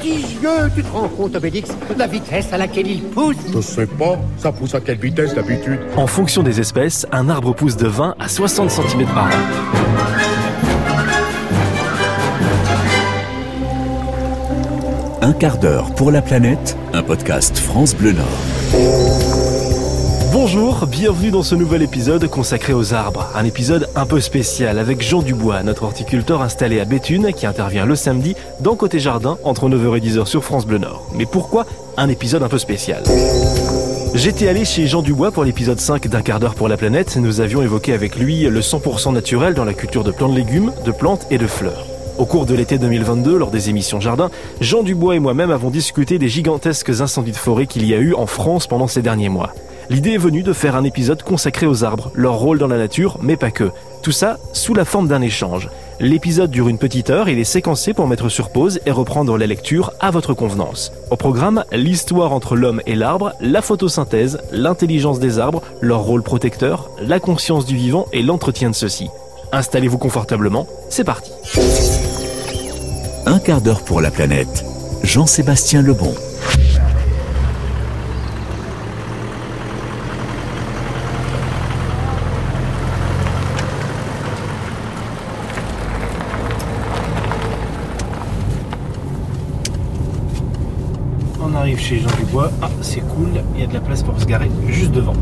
prodigieux Tu te rends compte, Obélix, de la vitesse à laquelle il pousse Je sais pas, ça pousse à quelle vitesse d'habitude En fonction des espèces, un arbre pousse de 20 à 60 cm par an. Un quart d'heure pour la planète, un podcast France Bleu Nord. Bonjour, bienvenue dans ce nouvel épisode consacré aux arbres. Un épisode un peu spécial avec Jean Dubois, notre horticulteur installé à Béthune qui intervient le samedi dans Côté Jardin entre 9h et 10h sur France Bleu Nord. Mais pourquoi un épisode un peu spécial? J'étais allé chez Jean Dubois pour l'épisode 5 d'un quart d'heure pour la planète. Nous avions évoqué avec lui le 100% naturel dans la culture de plants de légumes, de plantes et de fleurs. Au cours de l'été 2022, lors des émissions Jardin, Jean Dubois et moi-même avons discuté des gigantesques incendies de forêt qu'il y a eu en France pendant ces derniers mois. L'idée est venue de faire un épisode consacré aux arbres, leur rôle dans la nature, mais pas que. Tout ça sous la forme d'un échange. L'épisode dure une petite heure, il est séquencé pour mettre sur pause et reprendre la lecture à votre convenance. Au programme, l'histoire entre l'homme et l'arbre, la photosynthèse, l'intelligence des arbres, leur rôle protecteur, la conscience du vivant et l'entretien de ceux-ci. Installez-vous confortablement, c'est parti. Un quart d'heure pour la planète. Jean-Sébastien Lebon. Ah, c'est cool, il y a de la place pour se garer juste devant.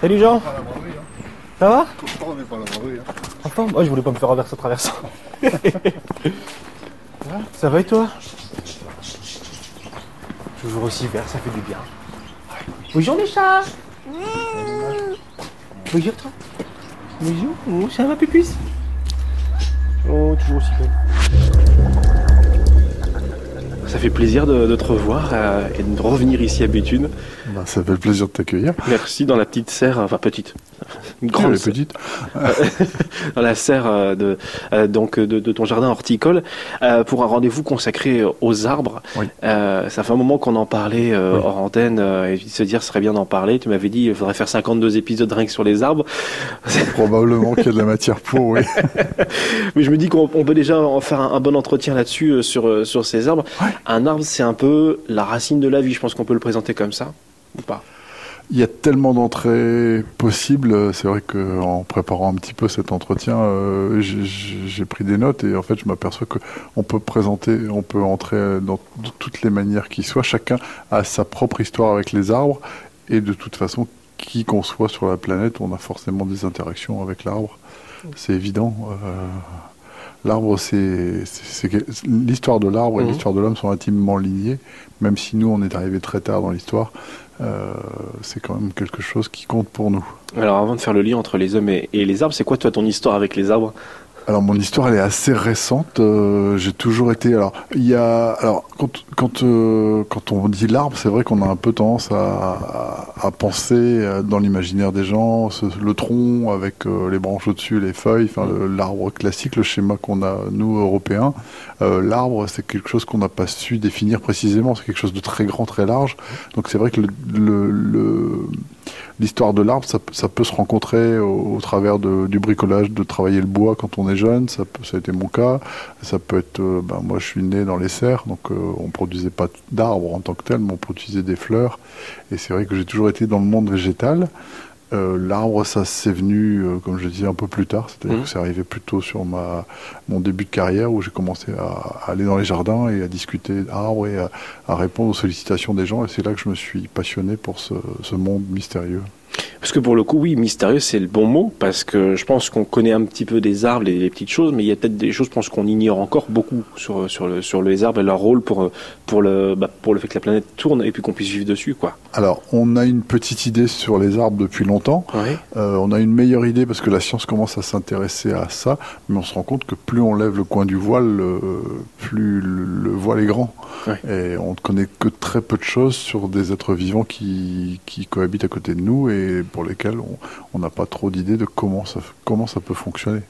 Salut Jean. Ça va? En forme Oh, je voulais pas me faire renverser au traversant. ça va et toi? Toujours aussi vert, ça fait du bien. Bonjour les chats Bonjour toi Bonjour Oh, ça va pupus? Oh, toujours aussi belle. Ça fait plaisir de, de te revoir euh, et de revenir ici à Béthune. Bah, ça fait plaisir de t'accueillir. Merci dans la petite serre, enfin petite, Grande grande et petite. dans la serre euh, de, euh, donc de, de ton jardin horticole euh, pour un rendez-vous consacré aux arbres. Oui. Euh, ça fait un moment qu'on en parlait euh, Oui. hors antenne euh, et se dire ce serait bien d'en parler. Tu m'avais dit il faudrait faire 52 épisodes rien que sur les arbres. Probablement qu'il y a de la matière pour, oui. Mais je me dis qu'on on peut déjà en faire un, un bon entretien là-dessus euh, sur, euh, sur ces arbres. Ouais. Un arbre c'est un peu la racine de la vie. Je pense qu'on peut le présenter comme ça ou pas? Il y a tellement d'entrées possibles. C'est vrai qu'en préparant un petit peu cet entretien, euh, j'ai- pris des notes et en fait, je m'aperçois que on peut présenter, on peut entrer dans toutes les manières qui soient. Chacun a sa propre histoire avec les arbres et de toute façon, qui qu'on soit sur la planète, on a forcément des interactions avec l'arbre. C'est évident. Euh, L'arbre, c'est- l'histoire de l'arbre et Mhm. l'histoire de l'homme sont intimement liées, même si nous on est arrivé très tard dans l'histoire. Euh, c'est quand même quelque chose qui compte pour nous. Alors avant de faire le lien entre les hommes et, et les arbres, c'est quoi toi ton histoire avec les arbres? Alors mon histoire elle est assez récente. euh, J'ai toujours été. Alors il y a. Alors quand quand euh, quand on dit l'arbre, c'est vrai qu'on a un peu tendance à, à, à penser euh, dans l'imaginaire des gens ce- le tronc avec euh, les branches au-dessus, les feuilles, enfin l'arbre classique, le schéma qu'on a nous Européens. Euh, l'arbre c'est quelque chose qu'on n'a pas su définir précisément. C'est quelque chose de très grand, très large. Donc c'est vrai que le, le, le- l'histoire de l'arbre, ça, ça peut se rencontrer au, travers du bricolage, de travailler le bois quand on est jeune, ça, peut- ça a été mon cas. Ça peut être, euh, ben, moi je suis né dans les serres, donc euh, on produisait pas d'arbres en tant que tel, mais on produisait des fleurs. Et c'est vrai que j'ai toujours été dans le monde végétal. Euh, L'arbre, ça c'est venu, euh, comme je disais, un peu plus tard. C'est-à-dire Mhm. que c'est arrivé plutôt sur ma, mon début de carrière où j'ai commencé à, à aller dans les jardins et à discuter d'arbres et à, à répondre aux sollicitations des gens. Et c'est là que je me suis passionné pour ce, ce monde mystérieux. Parce que pour le coup, oui, mystérieux, c'est le bon mot, parce que je pense qu'on connaît un petit peu des arbres, les, les petites choses, mais il y a peut-être des choses, je pense qu'on ignore encore beaucoup sur, sur, le, sur les arbres et leur rôle pour, pour, le, bah, pour le fait que la planète tourne et puis qu'on puisse vivre dessus, quoi. Alors, on a une petite idée sur les arbres depuis longtemps. Ouais. Euh, on a une meilleure idée parce que la science commence à s'intéresser à ça, mais on se rend compte que plus on lève le coin du voile, euh, plus le, le voile est grand. Ouais. Et on ne connaît que très peu de choses sur des êtres vivants qui, qui cohabitent à côté de nous. Et pour lesquels on n'a pas trop d'idée de comment ça, comment ça peut fonctionner.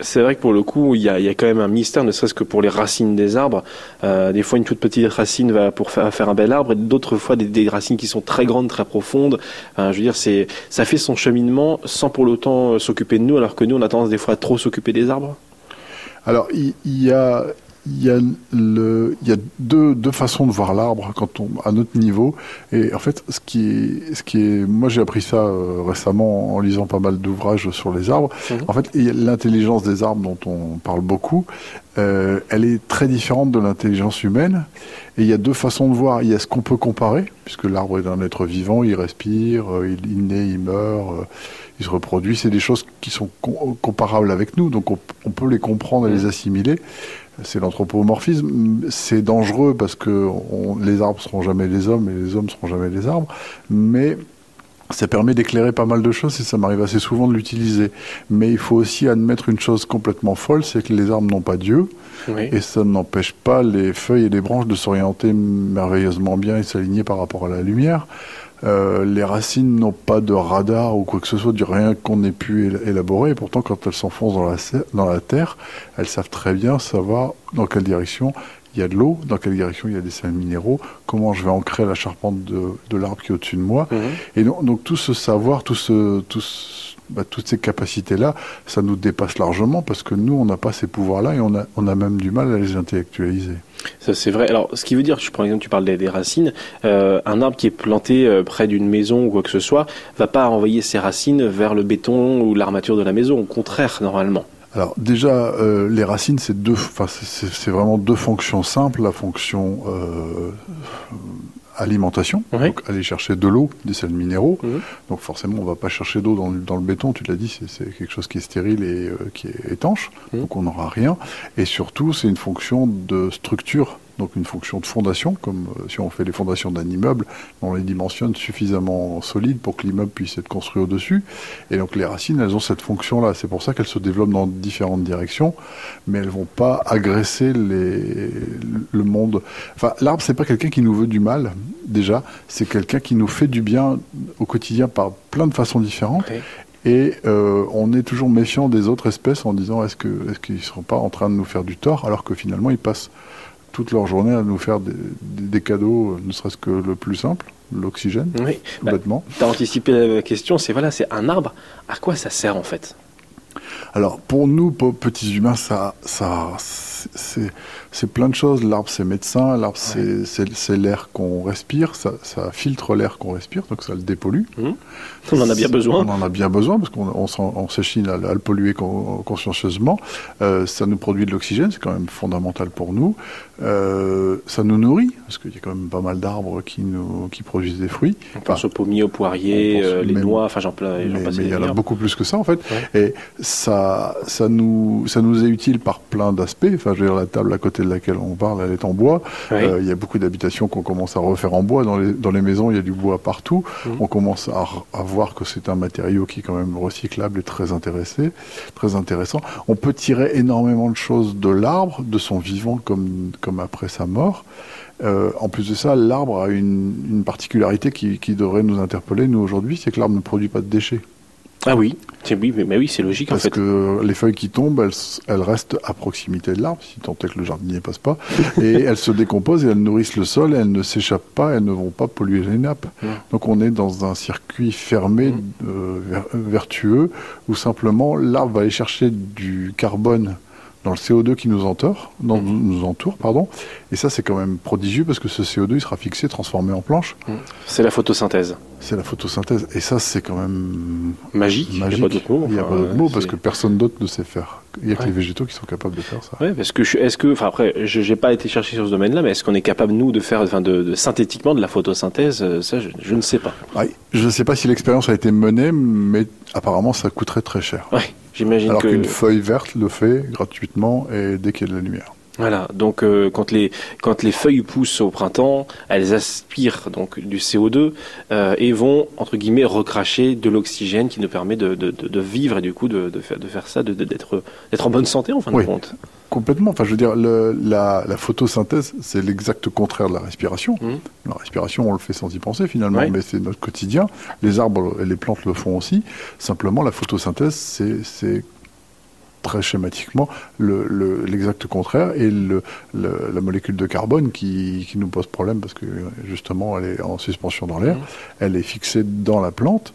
C'est vrai que pour le coup, il y, a, quand même un mystère, ne serait-ce que pour les racines des arbres. Euh, des fois, une toute petite racine va pour faire, faire un bel arbre, et d'autres fois des, racines qui sont très grandes, très profondes. je veux dire, c'est ça fait son cheminement sans pour l'autant s'occuper de nous, alors que nous, on a tendance des fois à trop s'occuper des arbres. Alors, il y, a il y a, le, il y a deux, deux façons de voir l'arbre quand on à notre niveau. Et en fait, ce qui est, ce qui est, moi j'ai appris ça euh, récemment en lisant pas mal d'ouvrages sur les arbres. Mhm. En fait, l'intelligence des arbres dont on parle beaucoup, euh, elle est très différente de l'intelligence humaine. Et il y a deux façons de voir. Il y a ce qu'on peut comparer, puisque l'arbre est un être vivant, il respire, euh, il, il naît, il meurt. Euh, il se reproduit, c'est des choses qui sont comparables avec nous, donc on, on, peut les comprendre et les mhm. assimiler c'est l'anthropomorphisme. C'est dangereux parce que les arbres seront jamais les hommes et les hommes seront jamais les arbres, mais ça permet d'éclairer pas mal de choses et ça m'arrive assez souvent de l'utiliser. Mais il faut aussi admettre une chose complètement folle, c'est que les arbres n'ont pas Dieu. Et ça n'empêche pas les feuilles et les branches de s'orienter merveilleusement bien et s'aligner par rapport à la lumière. Euh, les racines n'ont pas de radar ou quoi que ce soit, du rien qu'on ait pu élaborer. Et pourtant, quand elles s'enfoncent dans la, dans la terre, elles savent très bien savoir dans quelle direction il y a de l'eau, dans quelle direction il y a des sels minéraux, comment je vais ancrer la charpente de, de l'arbre qui est au-dessus de moi. Mhm. Et donc, donc, tout ce savoir, tout ce, tout ce bah, toutes ces capacités-là, ça nous dépasse largement parce que nous, on n'a pas ces pouvoirs-là et on a, on a même du mal à les intellectualiser. Ça, c'est vrai. Alors, ce qui veut dire, je prends exemple, tu parles des, racines, euh, un arbre qui est planté euh, près d'une maison ou quoi que ce soit, va pas envoyer ses racines vers le béton ou l'armature de la maison, au contraire, normalement. Alors déjà, euh, les racines, c'est deux, c'est vraiment deux fonctions simples. La fonction alimentation, donc aller chercher de l'eau, des sels minéraux. Mhm. Donc forcément, on va pas chercher d'eau dans, dans, le béton, tu l'as dit, c'est quelque chose qui est stérile et euh, qui est étanche, mhm. donc on n'aura rien. Et surtout, c'est une fonction de structure donc une fonction de fondation, comme euh, si on fait les fondations d'un immeuble, on les dimensionne suffisamment solides pour que l'immeuble puisse être construit au-dessus. Et donc les racines, elles ont cette fonction-là. C'est pour ça qu'elles se développent dans différentes directions, mais elles vont pas agresser les, le monde. Enfin, l'arbre, c'est pas quelqu'un qui nous veut du mal, déjà. C'est quelqu'un qui nous fait du bien au quotidien par plein de façons différentes. Et euh, on est toujours méfiant des autres espèces en disant est-ce qu'ils est qu'ils ne seront pas en train de nous faire du tort alors que finalement ils passent toute leur journée à nous faire des, cadeaux, ne serait-ce que le plus simple, l'oxygène, oui. complètement. Bah, tu as anticipé la question, c'est voilà, c'est un arbre, à quoi ça sert en fait? Alors pour nous, petits humains, ça, ça, c'est plein de choses. L'arbre, c'est médecin. L'arbre, c'est l'air qu'on respire. Ça, filtre l'air qu'on respire, donc ça le dépollue. Mmh. On en a bien besoin. On en a bien besoin parce qu'on s'échine à, à, le polluer consciencieusement. Euh, ça nous produit de l'oxygène, c'est quand même fondamental pour nous. Euh, ça nous nourrit parce qu'il y a quand même pas mal d'arbres qui nous qui produisent des fruits. On pense au pommier, au poirier, euh, les noix, enfin j'en Mais, mais il y en a beaucoup plus que ça en fait. Et ça, ça nous, ça nous est utile par plein d'aspects. Enfin, je veux dire, la table à côté de laquelle on parle, elle est en bois. Euh, il y a beaucoup d'habitations qu'on commence à refaire en bois. Dans les, dans les maisons, il y a du bois partout. Mmh. On commence à, à voir que c'est un matériau qui est quand même recyclable et très intéressé, très intéressant. On peut tirer énormément de choses de l'arbre, de son vivant comme, comme après sa mort. Euh, en plus de ça, l'arbre a une, une particularité qui, qui, devrait nous interpeller, nous, aujourd'hui, c'est que l'arbre ne produit pas de déchets. Ah oui, mais, oui, c'est logique Parce en fait. que les feuilles qui tombent, elles, elles restent à proximité de l'arbre, si tant est que le jardinier passe pas, et elles se décomposent et elles nourrissent le sol, et elles ne s'échappent pas, elles ne vont pas polluer les nappes. Donc on est dans un circuit fermé, euh, vertueux, où simplement l'arbre va aller chercher du carbone dans le CO2 qui nous entoure, dans, mhm. nous entoure pardon. Et ça, c'est quand même prodigieux parce que ce CO2, il sera fixé, transformé en planche. Mhm. C'est la photosynthèse. C'est la photosynthèse. Et ça, c'est quand même magique. Il n'y a pas d'autre mot. Il n'y a pas d'autre mot parce que personne d'autre ne sait faire. Il n'y a que les végétaux qui sont capables de faire ça. Oui, parce que est-ce que, enfin après, je n'ai pas été chercher sur ce domaine-là, mais est-ce qu'on est capable nous de faire, enfin, de, synthétiquement de la photosynthèse euh, Ça, je, ne sais pas. je ne sais pas si l'expérience a été menée, mais apparemment, ça coûterait très cher. Oui. J'imagine Alors qu'une feuille verte le fait gratuitement et dès qu'il y a de la lumière. Voilà, donc euh, quand, les, quand les feuilles poussent au printemps, elles aspirent donc du CO2 euh, et vont, entre guillemets, recracher de l'oxygène qui nous permet de, de, de, vivre et du coup de, de, faire, de faire ça, d'être d'être en bonne santé en fin Oui. de compte. Complètement. Enfin, je veux dire, le- la, la photosynthèse, c'est l'exact contraire de la respiration. Mhm. La respiration, on le fait sans y penser finalement, Oui. mais c'est notre quotidien. Les arbres et les plantes le font aussi. Simplement, la photosynthèse, c'est c'est très schématiquement le- le- l'exact contraire et le, la molécule de carbone qui, qui nous pose problème parce que justement, elle est en suspension dans l'air. Mhm. Elle est fixée dans la plante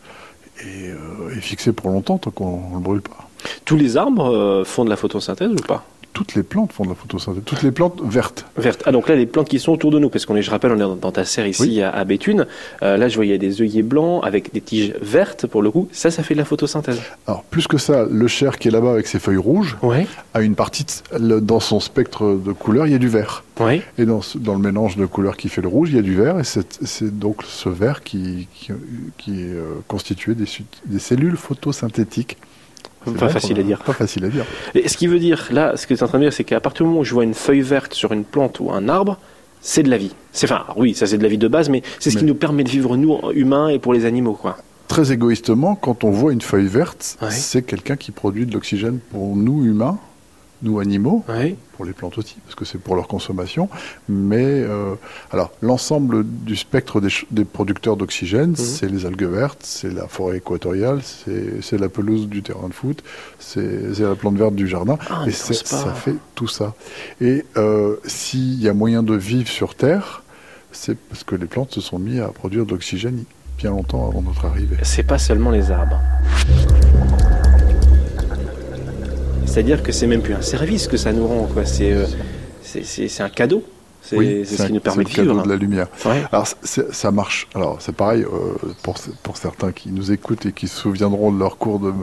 et euh, est fixée pour longtemps tant qu'on ne le brûle pas. Tous les arbres euh, font de la photosynthèse ou pas? Toutes les plantes font de la photosynthèse. Toutes les plantes vertes. Verte. Ah donc là les plantes qui sont autour de nous, parce qu'on est, je rappelle, on est dans, dans ta serre ici Oui. à, à Béthune. Euh, là je voyais des œillets blancs avec des tiges vertes pour le coup. Ça, ça fait de la photosynthèse. Alors, plus que ça, le cher qui est là-bas avec ses feuilles rouges Ouais. a une partie, de- dans son spectre de couleurs, il y a du vert. Ouais. Et dans, le mélange de couleurs qui fait le rouge, il y a du vert. Et c'est donc ce vert qui, qui, qui est euh, constitué des cellules photosynthétiques. Pas facile à dire. Pas facile à dire. Et ce qui veut dire, là, ce que tu es en train de dire, c'est qu'à partir du moment où je vois une feuille verte sur une plante ou un arbre, c'est de la vie. C'est enfin, oui, ça c'est de la vie de base, mais c'est ce qui nous permet de vivre nous humains et pour les animaux, quoi. Très égoïstement, quand on voit une feuille verte, Ouais. c'est quelqu'un qui produit de l'oxygène pour nous humains, nous animaux, pour les plantes aussi, parce que c'est pour leur consommation. Mais euh, alors l'ensemble du spectre des, producteurs d'oxygène, Mhm. c'est les algues vertes, c'est la forêt équatoriale, c'est la pelouse du terrain de foot, c'est la plante verte du jardin, Ah, et ça fait tout ça. Et euh, s'il y a moyen de vivre sur Terre, c'est parce que les plantes se sont mis à produire de l'oxygène bien longtemps avant notre arrivée. C'est pas seulement les arbres. C'est-à-dire que c'est même plus un service que ça nous rend, quoi. C'est euh, c'est- un cadeau. C'est Oui, ce un- qui nous permet de c'est le cadeau vivre. de la lumière. Ouais. Alors ça marche. Alors c'est pareil euh, pour, pour certains qui nous écoutent et qui se souviendront de leur cours de,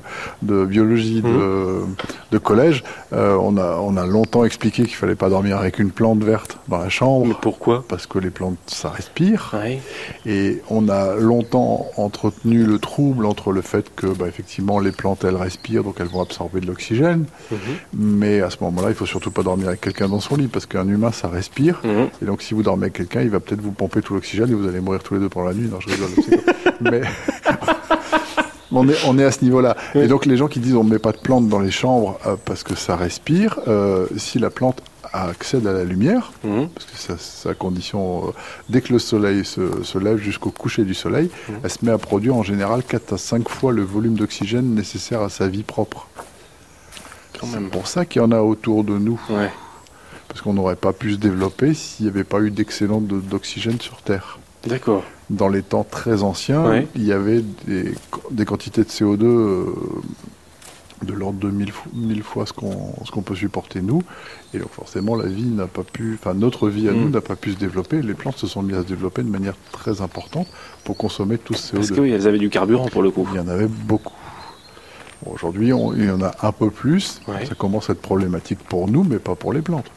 de biologie de, Mhm. de collège. euh, on, a, on a longtemps expliqué qu'il fallait pas dormir avec une plante verte dans la chambre Mais pourquoi? Parce que les plantes ça respire. Ouais. Et on a longtemps entretenu le trouble entre le fait que bah, effectivement les plantes elles respirent donc elles vont absorber de l'oxygène. Mhm. Mais à ce moment-là il faut surtout pas dormir avec quelqu'un dans son lit parce qu'un humain ça respire. Mhm. Et donc, si vous dormez avec quelqu'un, il va peut-être vous pomper tout l'oxygène et vous allez mourir tous les deux pendant la nuit. Non, je rigole. Mais on est, on est à ce niveau-là. Oui. Et donc, les gens qui disent on ne met pas de plantes dans les chambres euh, parce que ça respire, euh, si la plante accède à la lumière, Mhm. parce que sa condition, euh, dès que le soleil se, se lève jusqu'au coucher du soleil, Mhm. elle se met à produire en général 4 à 5 fois le volume d'oxygène nécessaire à sa vie propre. C'est pour ça qu'il y en a autour de nous Ouais. Parce qu'on n'aurait pas pu se développer s'il n'y avait pas eu d'excellent de- d'oxygène sur Terre. D'accord. Dans les temps très anciens, Ouais. il y avait des, des quantités de CO2 euh, de l'ordre de mille, fo- mille fois ce qu'on peut supporter nous. Et donc forcément, la vie n'a pas pu, enfin notre vie à Mm. nous n'a pas pu se développer. Les plantes se sont mises à se développer de manière très importante pour consommer tout ce CO2. Parce que oui, elles avaient du carburant pour le coup. Il y en avait beaucoup. Bon, Aujourd'hui, il y en a un peu plus. Ouais. Ça commence à être problématique pour nous, mais pas pour les plantes.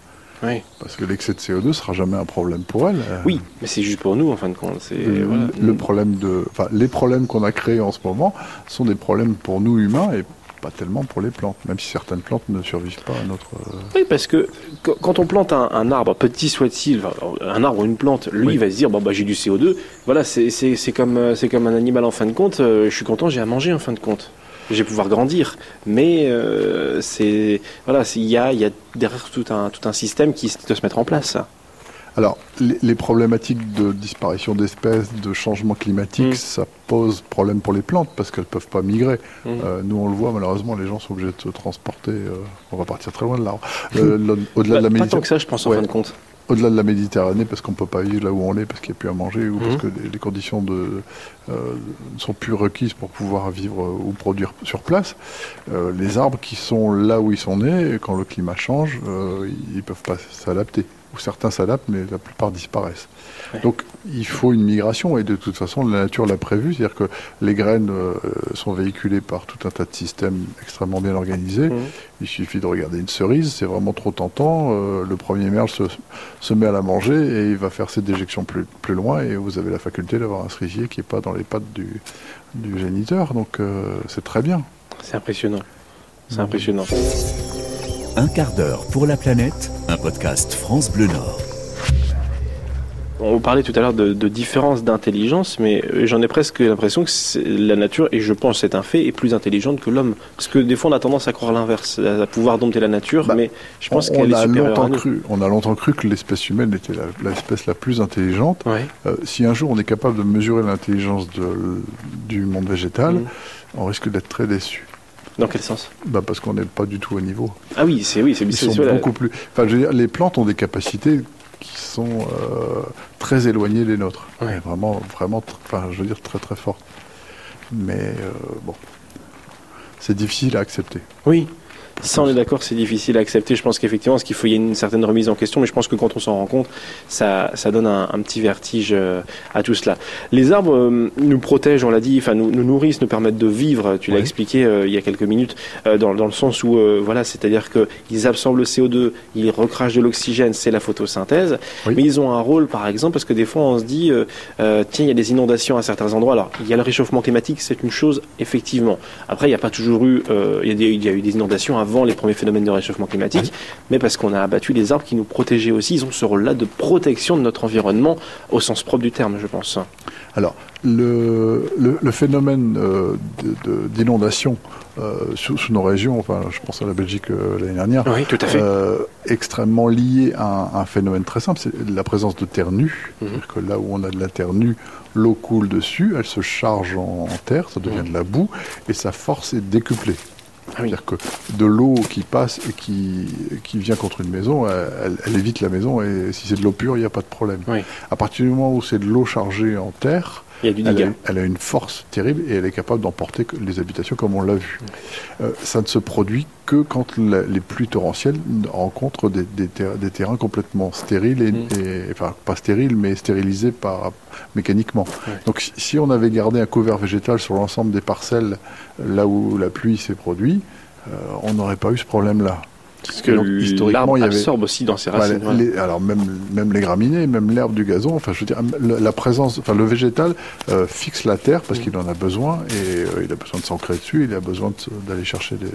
Oui. Parce que l'excès de CO2 sera jamais un problème pour elles. Euh, Oui, mais c'est juste pour nous en fin de compte. Le, voilà. le problème de, enfin, les problèmes qu'on a créés en ce moment sont des problèmes pour nous humains et pas tellement pour les plantes, même si certaines plantes ne survivent pas à notre. euh, Oui, parce que qu- quand on plante un, un arbre, petit soit-il, un arbre ou une plante, lui Oui. il va se dire bon bah j'ai du CO2. Voilà, c'est comme euh, c'est comme un animal en fin de compte. je suis content, j'ai à manger en fin de compte. Je vais pouvoir grandir, mais euh, c'est voilà, il y a il y a derrière tout un tout un système qui doit se mettre en place. ça. Alors, les, les problématiques de disparition d'espèces, de changement climatique, Mm. ça pose problème pour les plantes parce qu'elles peuvent pas migrer. Mm. Euh, nous, on le voit, malheureusement, les gens sont obligés de se transporter. euh, on va partir très loin de l'arbre. Euh, Au-delà de la pas tant Méditerranée. que ça, je pense en Ouais. fin de compte. Au-delà de la Méditerranée, parce qu'on peut pas vivre là où on est, parce qu'il n'y a plus à manger, ou parce Mhm. que les, conditions de, euh, ne sont plus requises pour pouvoir vivre euh, ou produire sur place. Euh, les arbres qui sont là où ils sont nés, quand le climat change, euh, ils ne peuvent pas s'adapter. Ou certains s'adaptent, mais la plupart disparaissent. Donc il faut une migration, et de toute façon, la nature l'a prévu, c'est-à-dire que les graines euh, sont véhiculées par tout un tas de systèmes extrêmement bien organisés. Mhm. Il suffit de regarder une cerise, c'est vraiment trop tentant. euh, le premier merle se, se met à la manger et il va faire ses déjections plus, plus loin et vous avez la faculté d'avoir un cerisier qui n'est pas dans les pattes du, du géniteur. Donc euh, c'est très bien. C'est impressionnant. C'est impressionnant. Un quart d'heure pour la planète, un podcast France Bleu Nord. On parlait tout à l'heure de, de différence d'intelligence, mais euh, j'en ai presque l'impression que la nature, et je pense c'est un fait, est plus intelligente que l'homme. Parce que des fois on a tendance à croire l'inverse, à pouvoir dompter la nature, Bah, mais je pense qu'elle est supérieure à nous. cru, on a longtemps cru que l'espèce humaine était la- l'espèce la, plus intelligente. Ouais. Euh, si un jour on est capable de mesurer l'intelligence du monde végétal, Mhm. on risque d'être très déçu. Dans quel sens? Bah parce qu'on n'est pas du tout au niveau. Ah oui, c'est oui, c'est Ils sont beaucoup plus. Enfin, je veux dire, les plantes ont des capacités qui sont euh, très éloignées des nôtres. Ouais. Vraiment, vraiment, enfin, je veux dire très très fortes. Mais euh, bon, c'est difficile à accepter. Oui. Ça, on est d'accord, c'est difficile à accepter. Je pense qu'effectivement, ce qu'il faut, il y a une certaine remise en question, mais je pense que quand on s'en rend compte, ça, ça donne un, un petit vertige euh, à tout cela. Les arbres euh, nous protègent, on l'a dit, enfin nous, nous nourrissent, nous permettent de vivre. Tu l'as Oui. expliqué euh, il y a quelques minutes, euh, dans, dans le sens où, euh, voilà, c'est-à-dire que ils absorbent le CO2, ils recrachent de l'oxygène, c'est la photosynthèse. Oui. Mais ils ont un rôle, par exemple, parce que des fois, on se dit, tiens, il y a des inondations à certains endroits. Alors, il y a le réchauffement climatique, c'est une chose, effectivement. Après, il n'y a pas toujours eu, il y, a des- il y a eu des inondations avant les premiers phénomènes de réchauffement climatique, mais parce qu'on a abattu les arbres qui nous protégeaient aussi. Ils ont ce rôle-là de protection de notre environnement au sens propre du terme, je pense. Alors, le, le, le phénomène euh, d'inondation euh, sous, sous nos régions, enfin, je pense à la Belgique euh, l'année dernière, Oui, tout à fait. extrêmement lié à un, un phénomène très simple, c'est la présence de terre nue. C'est-à-dire que là où on a de la terre nue, l'eau coule dessus, elle se charge en, en terre, ça devient Mhm. de la boue, et sa force est décuplée. Ah oui. C'est-à-dire que de l'eau qui passe et qui, qui vient contre une maison, elle, évite la maison, et si c'est de l'eau pure, il n'y a pas de problème. Oui. À partir du moment où c'est de l'eau chargée en terre, Il y a du elle a, dégât. elle a une force terrible et elle est capable d'emporter les habitations comme on l'a vu. Euh, ça ne se produit que quand la- les pluies torrentielles rencontrent des, des ter- des terrains complètement stériles, et, Mm. et- enfin pas stériles mais stérilisés par, mécaniquement. Ouais. Donc si, si on avait gardé un couvert végétal sur l'ensemble des parcelles là où la pluie s'est produite, euh, on n'aurait pas eu ce problème-là. Parce que donc, historiquement, il y avait- absorbe aussi dans ses Bah, racines. les- ouais. les- alors même, même les graminées, même l'herbe du gazon, enfin je veux dire, le- la présence, enfin le végétal euh, fixe la terre parce Mm. qu'il en a besoin et euh, il a besoin de s'ancrer dessus, il a besoin d'aller chercher des-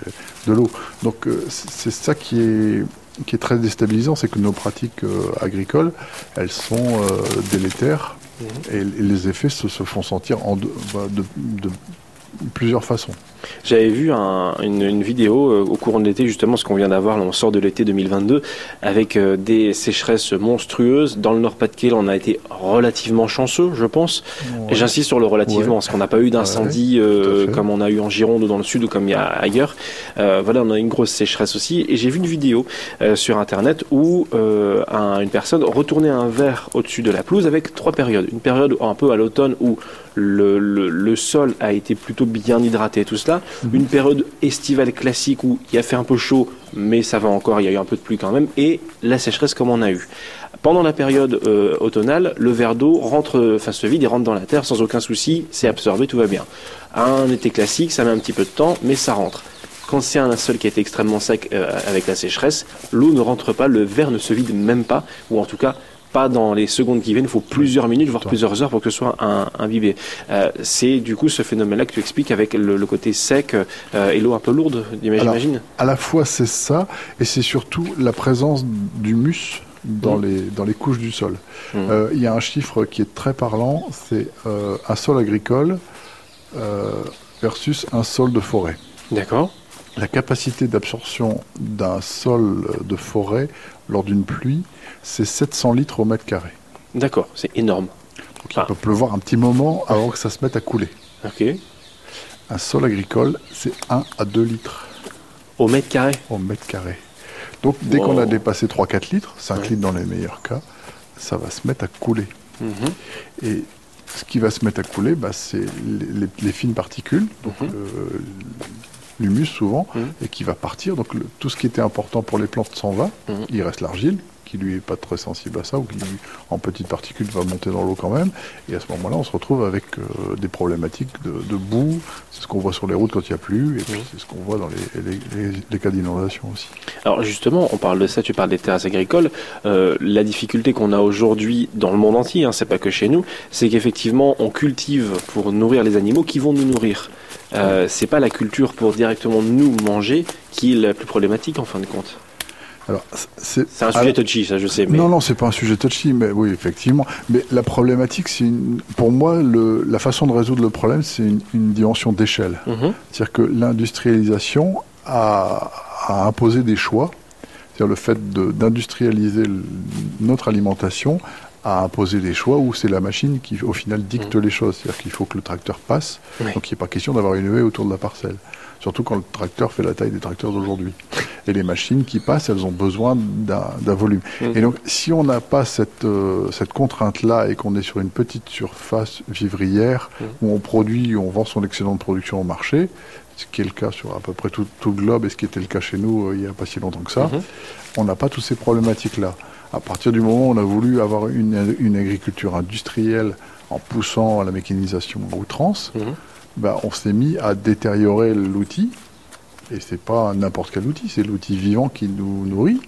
de l'eau. Donc euh, c'est ça qui est qui est très déstabilisant, c'est que nos pratiques agricoles, elles sont délétères Mhm. et, et les effets se, se font sentir en de, bah, de- de plusieurs façons. J'avais vu un- une, une vidéo euh, au courant de l'été, justement, ce qu'on vient d'avoir, on sort de l'été 2022, avec euh, des sécheresses monstrueuses. Dans le Nord-Pas-de-Calais, on a été relativement chanceux, je pense. Et J'insiste sur le relativement, Ouais. parce qu'on n'a pas eu d'incendie euh, comme on a eu en Gironde ou dans le Sud ou comme il y a ailleurs. Voilà, on a une grosse sécheresse aussi. Et j'ai vu une vidéo sur Internet où un- une personne retournait un verre au-dessus de la pelouse avec trois périodes. Une période un peu à l'automne où le, le- le sol a été plutôt bien hydraté, tout cela. Une période estivale classique où il a fait un peu chaud, mais ça va encore, il y a eu un peu de pluie quand même. Et la sécheresse comme on a eu. Pendant la période euh, automnale, le verre d'eau rentre, enfin se vide et rentre dans la terre sans aucun souci, c'est absorbé, tout va bien. Un été classique, ça met un petit peu de temps, mais ça rentre. Quand c'est un sol qui a été extrêmement sec euh, avec la sécheresse, l'eau ne rentre pas, le verre ne se vide même pas, ou en tout cas pas dans les secondes qui viennent, il faut plusieurs minutes, voire plusieurs heures pour que ce soit un, imbibé. Euh, c'est du coup ce phénomène-là que tu expliques avec le, le côté sec euh, et l'eau un peu lourde, j'imagine. à la fois c'est ça, et c'est surtout la présence d'humus dans, Mhm. les, dans les couches du sol. Mhm. Euh, Il y a un chiffre qui est très parlant, c'est un sol agricole versus un sol de forêt. D'accord. La capacité d'absorption d'un sol de forêt lors d'une pluie, c'est 700 litres au mètre carré. D'accord, c'est énorme. Donc il Ah. peut pleuvoir un petit moment avant que ça se mette à couler. Ok. Un sol agricole, c'est 1 à 2 litres Au mètre carré. au mètre carré. Donc dès qu'on a dépassé 3-4 litres, 5 Ouais. litres dans les meilleurs cas, ça va se mettre à couler. Mhm. Et ce qui va se mettre à couler, bah, c'est les, les- les fines particules, donc Mhm. le- l'humus souvent, Mhm. et qui va partir. Donc le- tout ce qui était important pour les plantes s'en va. Il reste l'argile, qui lui est pas très sensible à ça, ou qui en petites particules va monter dans l'eau quand même. Et à ce moment-là, on se retrouve avec euh, des problématiques de, de boue. C'est ce qu'on voit sur les routes quand il n'y a plus, et puis c'est ce qu'on voit dans les, les- les- les cas d'inondation aussi. Alors justement, on parle de ça, tu parles des terrasses agricoles. Euh, la difficulté qu'on a aujourd'hui dans le monde entier, hein, c'est pas que chez nous, c'est qu'effectivement on cultive pour nourrir les animaux qui vont nous nourrir. Euh, c'est pas la culture pour directement nous manger qui est la plus problématique en fin de compte. Alors, c'est un sujet touchy, ça je sais. Mais... Non, non, c'est pas un sujet touchy, mais oui, effectivement. Mais la problématique, c'est pour moi, le, la façon de résoudre le problème, c'est une, dimension d'échelle. Mhm. C'est-à-dire que l'industrialisation a, a, imposé des choix. C'est-à-dire le fait d'industrialiser notre alimentation a imposé des choix où c'est la machine qui, au final, dicte mhm. les choses. C'est-à-dire qu'il faut que le tracteur passe, donc il n'est pas question d'avoir une haie autour de la parcelle surtout quand le tracteur fait la taille des tracteurs d'aujourd'hui. Et les machines qui passent, elles ont besoin d'un volume. Mmh. Et donc, si on n'a pas cette, euh, cette contrainte-là et qu'on est sur une petite surface vivrière mmh. où on produit, on vend son excédent de production au marché, ce qui est le cas sur à peu près tout, tout le globe et ce qui était le cas chez nous euh, il n'y a pas si longtemps que ça, mmh. on n'a pas toutes ces problématiques-là. À partir du moment où on a voulu avoir une, une agriculture industrielle en poussant à la mécanisation à outrance, ben, on s'est mis à détériorer l'outil. Et c'est pas n'importe quel outil, c'est l'outil vivant qui nous nourrit.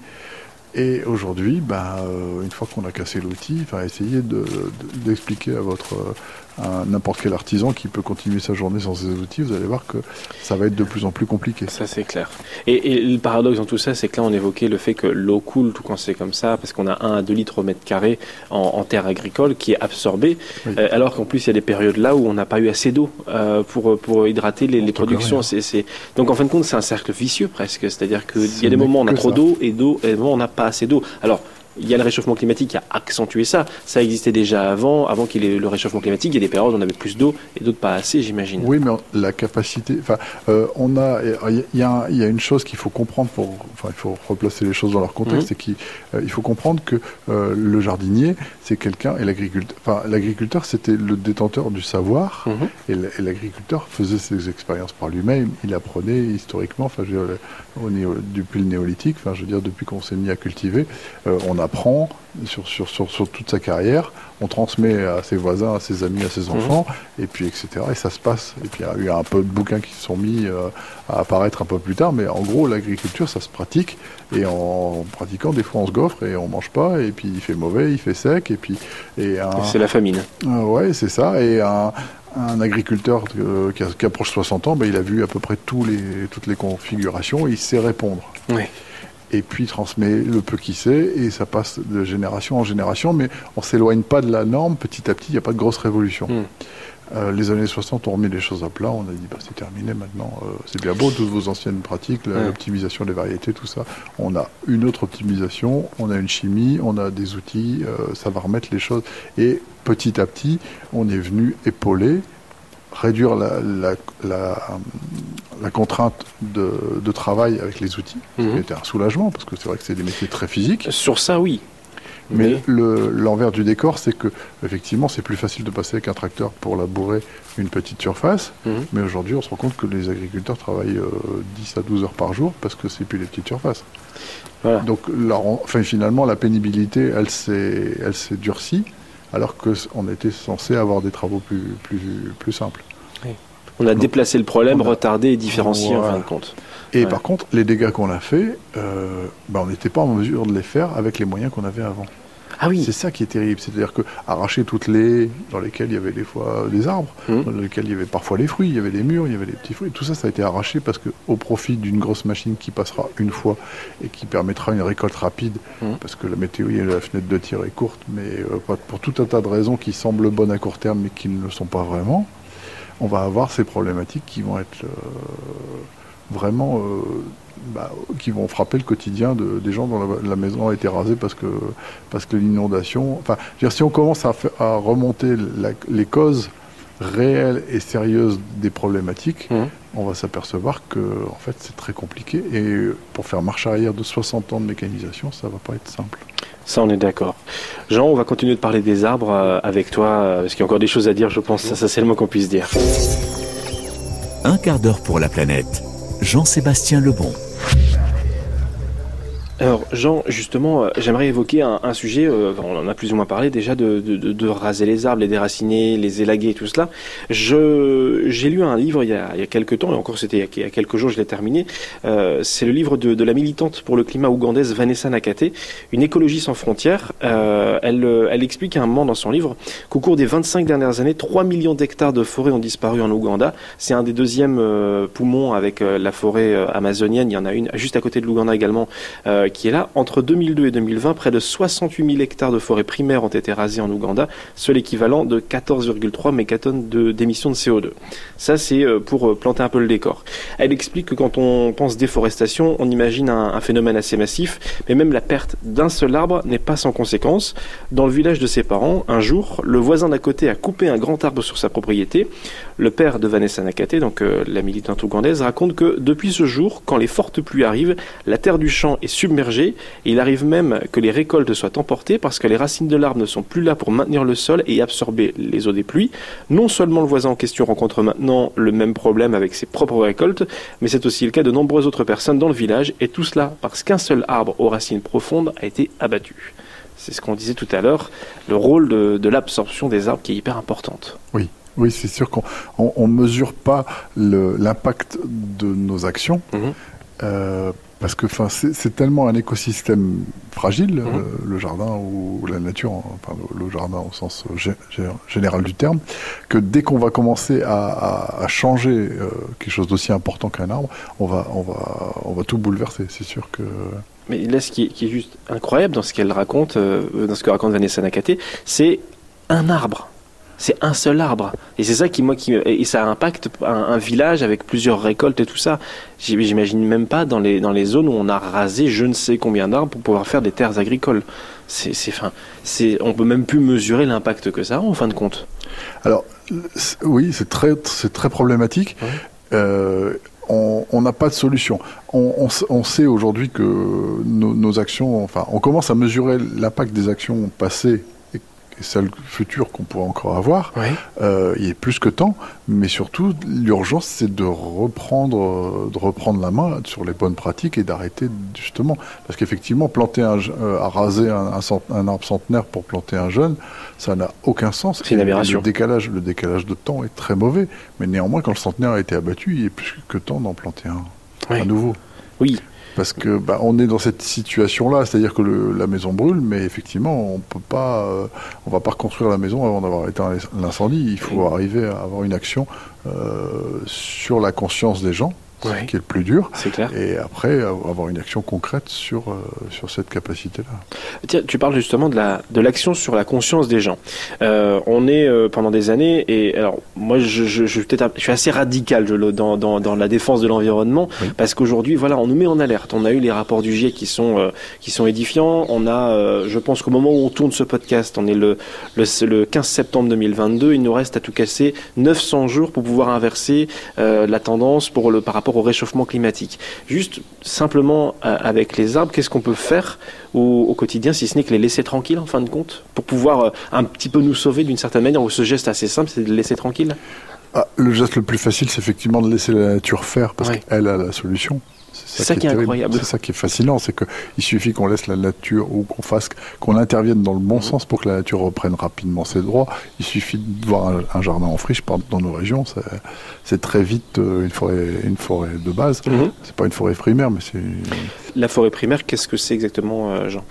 Et aujourd'hui, ben, euh, une fois qu'on a cassé l'outil, enfin, essayez d'expliquer à votre n'importe quel artisan qui peut continuer sa journée sans ces outils, vous allez voir que ça va être de plus en plus compliqué. Ça, c'est clair. Et, le paradoxe dans tout ça, c'est que là, on évoquait le fait que l'eau coule tout quand c'est comme ça, parce qu'on a 1 à 2 litres au mètre carré en, terre agricole qui est absorbée, euh, alors qu'en plus, il y a des périodes là où on n'a pas eu assez d'eau euh, pour, pour hydrater les, productions. Donc, en fin de compte, c'est un cercle vicieux presque. C'est-à-dire qu'il y a des moments où on a trop d'eau et, d'eau, et des moments où on n'a pas assez d'eau. Alors, il y a le réchauffement climatique qui a accentué ça. Ça existait déjà avant, avant qu'il y ait le réchauffement climatique. Il y a des périodes où on avait plus d'eau et d'autres pas assez, j'imagine. Oui, mais la capacité. Enfin, euh, on a. Il y, y a une chose qu'il faut comprendre pour. Enfin, il faut replacer les choses dans leur contexte. Mhm. C'est qu'il euh, il faut comprendre que euh, le jardinier, c'est quelqu'un et l'agriculteur. Enfin, l'agriculteur, c'était le détenteur du savoir mhm. et l'agriculteur faisait ses expériences par lui-même. Il apprenait historiquement. Enfin, je veux dire, depuis le néolithique. Enfin, je veux dire, depuis qu'on s'est mis à cultiver, on a apprend sur, sur, sur, toute sa carrière, on transmet à ses voisins, à ses amis, à ses mhm. enfants, et puis etc. Et ça se passe. Et puis il y a eu un peu de bouquins qui se sont mis euh, à apparaître un peu plus tard, mais en gros, l'agriculture, ça se pratique, et en pratiquant, des fois on se goffre et on mange pas, et puis il fait mauvais, il fait sec, et puis... Et, c'est la famine. Euh, ouais, c'est ça. Et un, un agriculteur euh, qui, qui, approche 60 ans, ben, il a vu à peu près tous les, toutes les configurations, et il sait répondre. Oui et puis transmet le peu qu'il sait, et ça passe de génération en génération, mais on s'éloigne pas de la norme, petit à petit, il n'y a pas de grosse révolution. Hmm. Euh, les années 60 ont remis les choses à plat, on a dit bah, c'est terminé maintenant, euh, c'est bien beau, toutes vos anciennes pratiques, l'optimisation des variétés, tout ça. On a une autre optimisation, on a une chimie, on a des outils, euh, ça va remettre les choses. Et petit à petit, on est venu épauler réduire la, la, contrainte de, de, travail avec les outils, ce qui mhm. était un soulagement, parce que c'est vrai que c'est des métiers très physiques. Sur ça, oui. Mais, l'envers du décor, c'est que effectivement, c'est plus facile de passer avec un tracteur pour labourer une petite surface. Mhm. Mais aujourd'hui, on se rend compte que les agriculteurs travaillent 10 euh, à 12 heures par jour parce que c'est plus les petites surfaces. Donc, enfin, finalement, la pénibilité, elle s'est durcie alors qu'on était censé avoir des travaux plus, plus, plus simples. On a déplacé le problème, retardé et différencié en fin de compte. Et par contre, les dégâts qu'on a faits, euh, ben, on n'était pas en mesure de les faire avec les moyens qu'on avait avant. Ah oui. C'est ça qui est terrible. C'est-à-dire que arracher toutes les dans lesquelles il y avait des fois des arbres, hum. dans lesquels il y avait parfois les fruits, il y avait les murs, il y avait les petits fruits, tout ça, ça a été arraché parce que au profit d'une grosse machine qui passera une fois et qui permettra une récolte rapide, hum. parce que la météo, la fenêtre de tir est courte, mais euh, pour tout un tas de raisons qui semblent bonnes à court terme mais qui ne le sont pas vraiment, on va avoir ces problématiques qui vont être euh, vraiment euh, bah, qui vont frapper le quotidien de, des gens dont la, maison a été rasée parce que, parce que l'inondation. Enfin, si on commence à, à remonter les causes réelles et sérieuses des problématiques, mmh. on va s'apercevoir que en fait c'est très compliqué et pour faire marche arrière de 60 ans de mécanisation, ça va pas être simple. Ça, on est d'accord. Jean, on va continuer de parler des arbres euh, avec toi, euh, parce qu'il y a encore des choses à dire, je pense. Ça, ça c'est le mot qu'on puisse dire. Un quart d'heure pour la planète. Jean-Sébastien Lebon. Thank you. Alors Jean, justement, euh, j'aimerais évoquer un, sujet, euh, on en a plus ou moins parlé déjà, de, raser les arbres, les déraciner, les élaguer, tout cela. j'ai lu un livre il y, a, il y a quelques temps, et encore c'était il y a quelques jours, je l'ai terminé. Euh, c'est le livre de, la militante pour le climat ougandaise Vanessa Nakate, Une écologie sans frontières. elle, elle explique à un moment dans son livre qu'au cours des 25 dernières années, 3 millions d'hectares de forêts ont disparu en Ouganda. C'est un des deuxièmes poumons avec la forêt amazonienne. Il y en a une juste à côté de l'Ouganda également qui est là. Entre 2002 et 2020, près de 68 000 hectares de forêts primaires ont été rasés en Ouganda, soit l'équivalent de 14,3 mégatonnes d'émissions de, CO2. Ça, c'est euh, pour planter un peu le décor. Elle explique que quand on pense déforestation, on imagine un, un phénomène assez massif, mais même la perte d'un seul arbre n'est pas sans conséquence. Dans le village de ses parents, un jour, le voisin d'à côté a coupé un grand arbre sur sa propriété. Le père de Vanessa Nakate, donc euh, la militante ougandaise, raconte que depuis ce jour, quand les fortes pluies arrivent, la terre du champ est submergée et il arrive même que les récoltes soient emportées parce que les racines de l'arbre ne sont plus là pour maintenir le sol et absorber les eaux des pluies. Non seulement le voisin en question rencontre maintenant le même problème avec ses propres récoltes, mais c'est aussi le cas de nombreuses autres personnes dans le village et tout cela parce qu'un seul arbre aux racines profondes a été abattu. C'est ce qu'on disait tout à l'heure, le rôle de, de l'absorption des arbres qui est hyper importante. Oui. Oui, c'est sûr qu'on ne mesure pas l'impact de nos actions. Mhm. Euh, parce que c'est tellement un écosystème fragile, Mhm. euh, le jardin ou la nature, enfin le, le jardin au sens gé- gé- général du terme, que dès qu'on va commencer à, à- à changer euh, quelque chose d'aussi important qu'un arbre, on va, on, va, on va tout bouleverser. C'est sûr que. Mais là, ce qui est, qui est juste incroyable dans ce qu'elle raconte, euh, dans ce que raconte Vanessa Nakate, c'est un arbre. C'est un seul arbre. Et c'est ça qui, moi, qui, et ça impacte un, un village avec plusieurs récoltes et tout ça. J'im- J'imagine même pas dans les, dans les zones où on a rasé je ne sais combien d'arbres pour pouvoir faire des terres agricoles. C'est, c'est, fin, c'est, on peut même plus mesurer l'impact que ça a en fin de compte. Alors, oui, c'est très, c'est très problématique. Ouais. Euh, on n'a pas de solution. On, on s- on sait aujourd'hui que nos, nos actions, enfin, on commence à mesurer l'impact des actions passées et, celles futures qu'on pourrait encore avoir. Ouais. Euh, il est plus que temps, mais surtout l'urgence, c'est de reprendre, de reprendre la main sur les bonnes pratiques et d'arrêter justement, parce qu'effectivement, planter un, euh, raser un, un cent- un arbre centenaire pour planter un jeune, ça n'a aucun sens. C'est une aberration. Le décalage, le décalage de temps est très mauvais, mais néanmoins, quand le centenaire a été abattu, il est plus que temps d'en planter un nouveau. Oui. Parce que bah, on est dans cette situation-là, c'est-à-dire que le- la maison brûle, mais effectivement, on peut pas, euh, on va pas reconstruire la maison avant d'avoir éteint l'incendie. Il faut arriver à avoir une action euh, sur la conscience des gens, Ouais. ce qui est le plus dur, C'est clair. et après avoir une action concrète sur euh, sur cette capacité-là. Tu parles justement de la de l'action sur la conscience des gens. Euh, on est euh, pendant des années et alors moi je je, je, suis je assez radical je, dans, dans dans la défense de l'environnement Oui. parce qu'aujourd'hui voilà on nous met en alerte. On a eu les rapports du GIEC qui sont euh, qui sont édifiants. On a je pense qu'au moment où on tourne ce podcast, on est le le, le 15 septembre 2022. Il nous reste à tout casser 900 jours pour pouvoir inverser la tendance pour le par rapport au réchauffement climatique. Juste simplement euh, avec les arbres, qu'est-ce qu'on peut faire au, au quotidien, si ce n'est que les laisser tranquilles en fin de compte, pour pouvoir euh, un petit peu nous sauver d'une certaine manière, ou ce geste assez simple, c'est de les laisser tranquilles? Ah, le geste le plus facile, c'est effectivement de laisser la nature faire, parce Ouais. qu'elle a la solution. C'est ça qui est incroyable. C'est ça qui est fascinant, c'est que il suffit qu'on laisse la nature ou qu'on fasse, qu'on intervienne dans le bon Mhm. sens pour que la nature reprenne rapidement ses droits. Il suffit de voir un, jardin en friche dans nos régions, c'est- très vite euh, une forêt, une forêt de base. C'est pas une forêt primaire, mais c'est. La forêt primaire, qu'est-ce que c'est exactement, euh, Jean?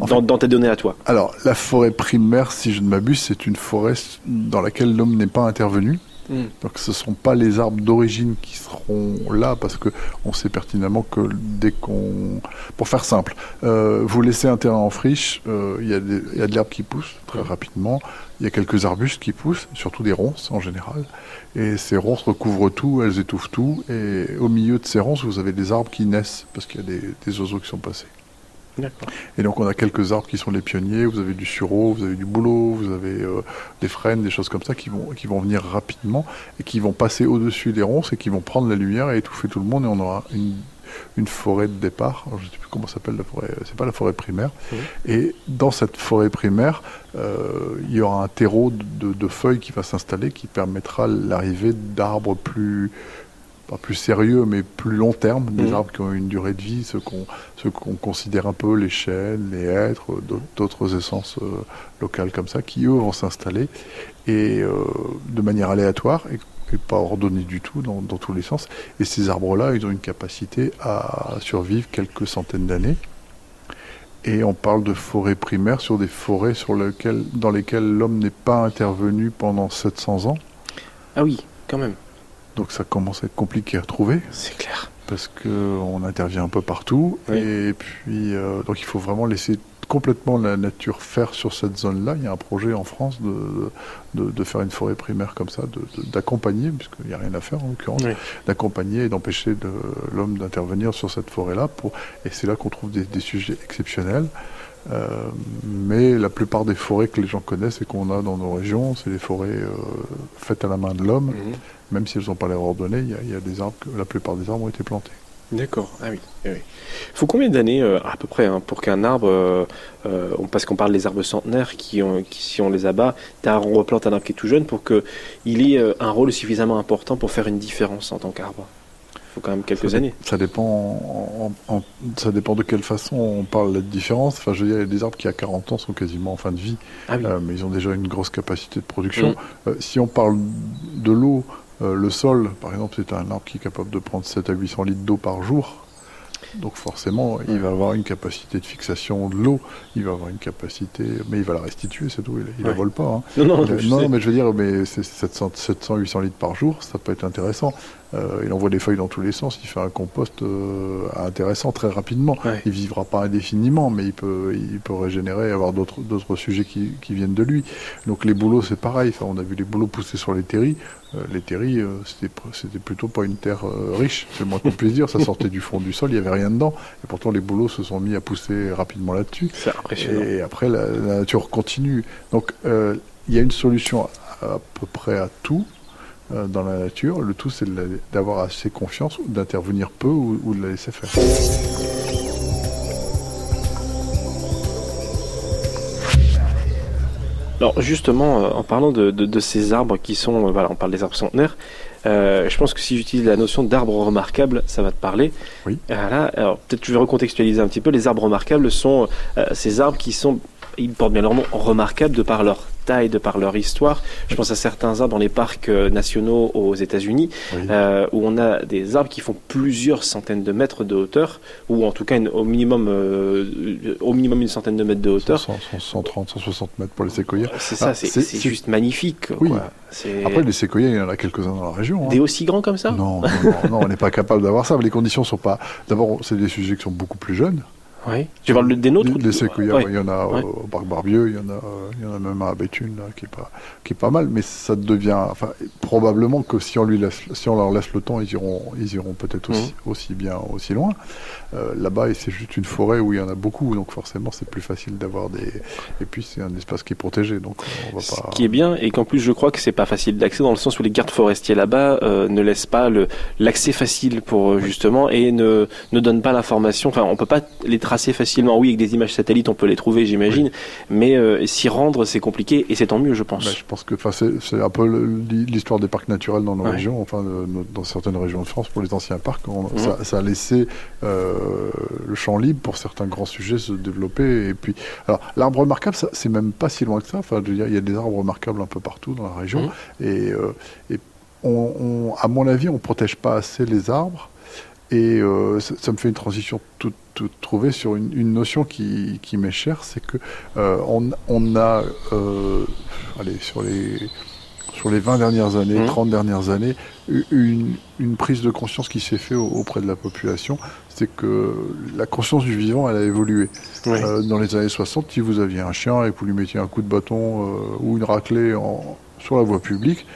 Enfin, dans tes données à toi. Alors, la forêt primaire, si je ne m'abuse, c'est une forêt dans laquelle l'homme n'est pas intervenu. Donc ce ne sont pas les arbres d'origine qui seront là parce que on sait pertinemment que dès qu'on... Pour faire simple, euh, vous laissez un terrain en friche, euh, il y, a y a de l'herbe qui pousse très rapidement, il y a quelques arbustes qui poussent, surtout des ronces en général, et ces ronces recouvrent tout, elles étouffent tout, et au milieu de ces ronces, vous avez des arbres qui naissent parce qu'il y a des oiseaux qui sont passés. Et donc on a quelques arbres qui sont les pionniers, vous avez du sureau, vous avez du bouleau, vous avez euh, des frênes, des choses comme ça qui vont, qui vont venir rapidement et qui vont passer au-dessus des ronces et qui vont prendre la lumière et étouffer tout le monde et on aura une, une forêt de départ. Je ne sais plus comment ça s'appelle la forêt, c'est pas la forêt primaire. Et dans cette forêt primaire, euh, il y aura un terreau de feuilles qui va s'installer qui permettra l'arrivée d'arbres plus pas plus sérieux, mais plus long terme, des Mhm. arbres qui ont une durée de vie, ceux qu'on qu'on considère un peu les chênes, les hêtres, d'autres- d'autres essences euh, locales comme ça, qui eux vont s'installer et euh, de manière aléatoire et, et pas ordonnée du tout dans, dans tous les sens. Et ces arbres-là, ils ont une capacité à survivre quelques centaines d'années. Et on parle de forêts primaires sur des forêts sur lesquelles, dans lesquelles l'homme n'est pas intervenu pendant 700 ans. Ah oui, quand même. Donc ça commence à être compliqué à trouver. C'est clair. parce qu'on intervient un peu partout. Oui. Et puis, euh, donc il faut vraiment laisser complètement la nature faire sur cette zone-là. Il y a un projet en France de, de, de faire une forêt primaire comme ça, d'accompagner, puisqu'il n'y a rien à faire en l'occurrence, Oui. d'accompagner et d'empêcher de- l'homme d'intervenir sur cette forêt-là. Et c'est là qu'on trouve des, des sujets exceptionnels. Euh, mais la plupart des forêts que les gens connaissent et qu'on a dans nos régions, c'est des forêts euh, faites à la main de l'homme. Mhm. Même si elles n'ont pas l'air ordonnées, il y, a, il y a des arbres, que- la plupart des arbres ont été plantés. D'accord, ah oui. oui, oui. faut combien d'années euh, à peu près hein, pour qu'un arbre, euh, parce qu'on parle des arbres centenaires qui, ont, qui si on les abat, on replante un arbre qui est tout jeune pour qu'il ait un rôle suffisamment important pour faire une différence en tant qu'arbre Il faut quand même quelques ça, années. Ça dépend, en- en- en- ça dépend de quelle façon on parle de différence. Enfin, je veux dire, il y a des arbres qui à 40 ans sont quasiment en fin de vie, Ah oui, euh, mais ils ont déjà une grosse capacité de production. Mm. Euh, si on parle de l'eau, euh, le sol, par exemple, c'est un arbre qui est capable de prendre 7 à 800 litres d'eau par jour. Donc forcément, il va avoir une capacité de fixation de l'eau, il va avoir une capacité, mais il va la restituer cette eau, il, il la vole pas. hein. non, non, je non, mais je veux dire, mais c'est 700, 700, 800 litres par jour, ça peut être intéressant. Euh, il envoie des feuilles dans tous les sens, il fait un compost euh, intéressant très rapidement. Ouais. Il vivra pas indéfiniment, mais il peut, il peut régénérer, avoir d'autres, d'autres sujets qui, qui viennent de lui. Donc les bouleaux, c'est pareil. Enfin, on a vu les bouleaux pousser sur les terris. Euh, les terris, c'était, c'était plutôt pas une terre riche, c'est le moins qu'on puisse dire. Ça sortait du fond du sol, il y avait rien dedans. Et pourtant, les bouleaux se sont mis à pousser rapidement là-dessus. C'est impressionnant. Et après, la, la nature continue. Donc, il y a une solution à, à peu près à tout euh, dans la nature. Le tout, c'est d'avoir assez confiance, d'intervenir peu ou, ou de la laisser faire. Alors justement, euh, en parlant de, de- de ces arbres qui sont, euh, voilà, on parle des arbres centenaires, euh, je pense que si j'utilise la notion d'arbre remarquable, ça va te parler. Oui. Alors peut-être que je vais recontextualiser un petit peu. Les arbres remarquables sont euh, ces arbres qui sont, ils portent bien leur nom, remarquables de par leur taille, de par leur histoire. Je pense à certains arbres dans les parcs euh, nationaux aux États-Unis, Oui. euh, où on a des arbres qui font plusieurs centaines de mètres de hauteur, ou en tout cas une- au minimum, euh, au minimum une centaine de mètres de hauteur. 100, 130, 160 mètres pour les séquoias. C'est ça, Ah, c'est juste magnifique. Oui. quoi. Après, les séquoias, il y en a quelques-uns dans la région. hein. des aussi grands comme ça? Non, non, non, non, on n'est pas capable d'avoir ça. Les conditions sont pas. D'abord, c'est des sujets qui sont beaucoup plus jeunes. Oui. Tu parles des nôtres séquoias, Ouais. il y en a Ouais. au parc Barbieux, il y en a, euh, il y en a même à Béthune là, qui est pas, qui est pas mal. Mais ça devient, enfin, probablement que si on lui laisse, si on leur laisse le temps, ils iront, ils iront peut-être aussi, Mhm. aussi bien, aussi loin. Euh, Là-bas, et c'est juste une forêt où il y en a beaucoup, donc forcément, c'est plus facile d'avoir des. Et puis, c'est un espace qui est protégé, donc on va Ce pas. qui est bien, et qu'en plus je crois que c'est pas facile d'accès dans le sens où les gardes forestiers là-bas euh, ne laissent pas l'accès facile pour euh, justement et ne, ne donnent pas l'information. Enfin, on peut pas les tracer facilement. Oui, avec des images satellites, on peut les trouver, j'imagine, mais euh, s'y rendre, c'est compliqué et c'est tant mieux, je pense. Bah, je pense que enfin, c'est un peu l'histoire des parcs naturels dans nos Ouais. régions, enfin dans certaines régions de France, pour les anciens parcs, on- Mhm. ça, ça a laissé euh, le champ libre pour certains grands sujets se développer. Et puis, alors l'arbre remarquable, c'est même pas si loin que ça. Enfin, je veux dire, il y a des arbres remarquables un peu partout dans la région, Mhm. et, euh, et on, on- à mon avis, on protège pas assez les arbres. Et euh, ça, ça me fait une transition toute, toute trouvée sur une, une notion qui, qui m'est chère, c'est que euh, on, on a, euh, allez, sur les, sur les 20 dernières années, Mhm. 30 dernières années, une, une prise de conscience qui s'est faite au- auprès de la population, c'est que la conscience du vivant, elle a évolué. Oui. Euh, dans les années 60, si vous aviez un chien et que vous lui mettiez un coup de bâton euh, ou une raclée en, sur la voie publique,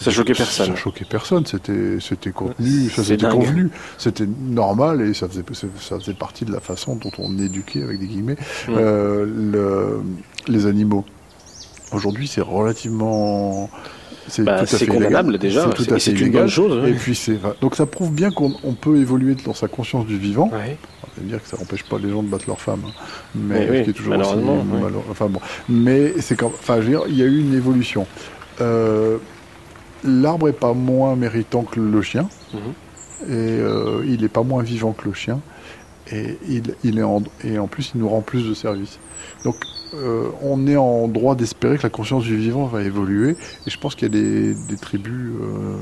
Ça choquait personne. Ça choquait personne. C'était, c'était contenu, ça c'était convenu, c'était normal et ça faisait, ça faisait partie de la façon dont on éduquait avec des guillemets euh, le- les animaux. Aujourd'hui, c'est relativement, c'est Bah, condamnable déjà. C'est une bonne chose. Et puis c'est donc ça prouve bien qu'on on peut évoluer dans sa conscience du vivant. Ouais. Ça veut dire que ça n'empêche pas les gens de battre leurs femmes, hein. mais Oui, qui est toujours aussi oui. Enfin bon, mais c'est quand, enfin, je veux dire, il y a eu une évolution. Euh, L'arbre est pas moins méritant que le chien, Mhm. et euh, il est pas moins vivant que le chien, et il, il est en, et en plus il nous rend plus de services. Donc euh, on est en droit d'espérer que la conscience du vivant va évoluer, et je pense qu'il y a des, des tribus, euh,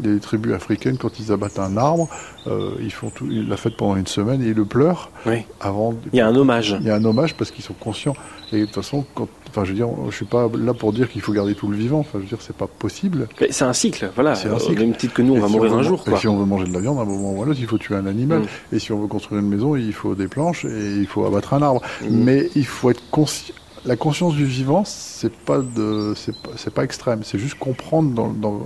des tribus africaines quand ils abattent un arbre, euh, ils font tout, la fête pendant une semaine et ils le pleurent Oui. avant. Il y a un hommage. Il y a un hommage parce qu'ils sont conscients. Et de toute façon, quand, Enfin, je veux dire, je suis pas là pour dire qu'il faut garder tout le vivant. Enfin, je veux dire, c'est pas possible. C'est un cycle, voilà. C'est un cycle. même titre que nous, on Et va si mourir veut un jour, et si on veut manger de la viande, à un moment ou à un autre, il faut tuer un animal. Mm. Et si on veut construire une maison, il faut des planches et il faut abattre un arbre. Mm. Mais il faut être conscient. La conscience du vivant, c'est pas de, c'est pas, extrême. C'est juste comprendre dans, dans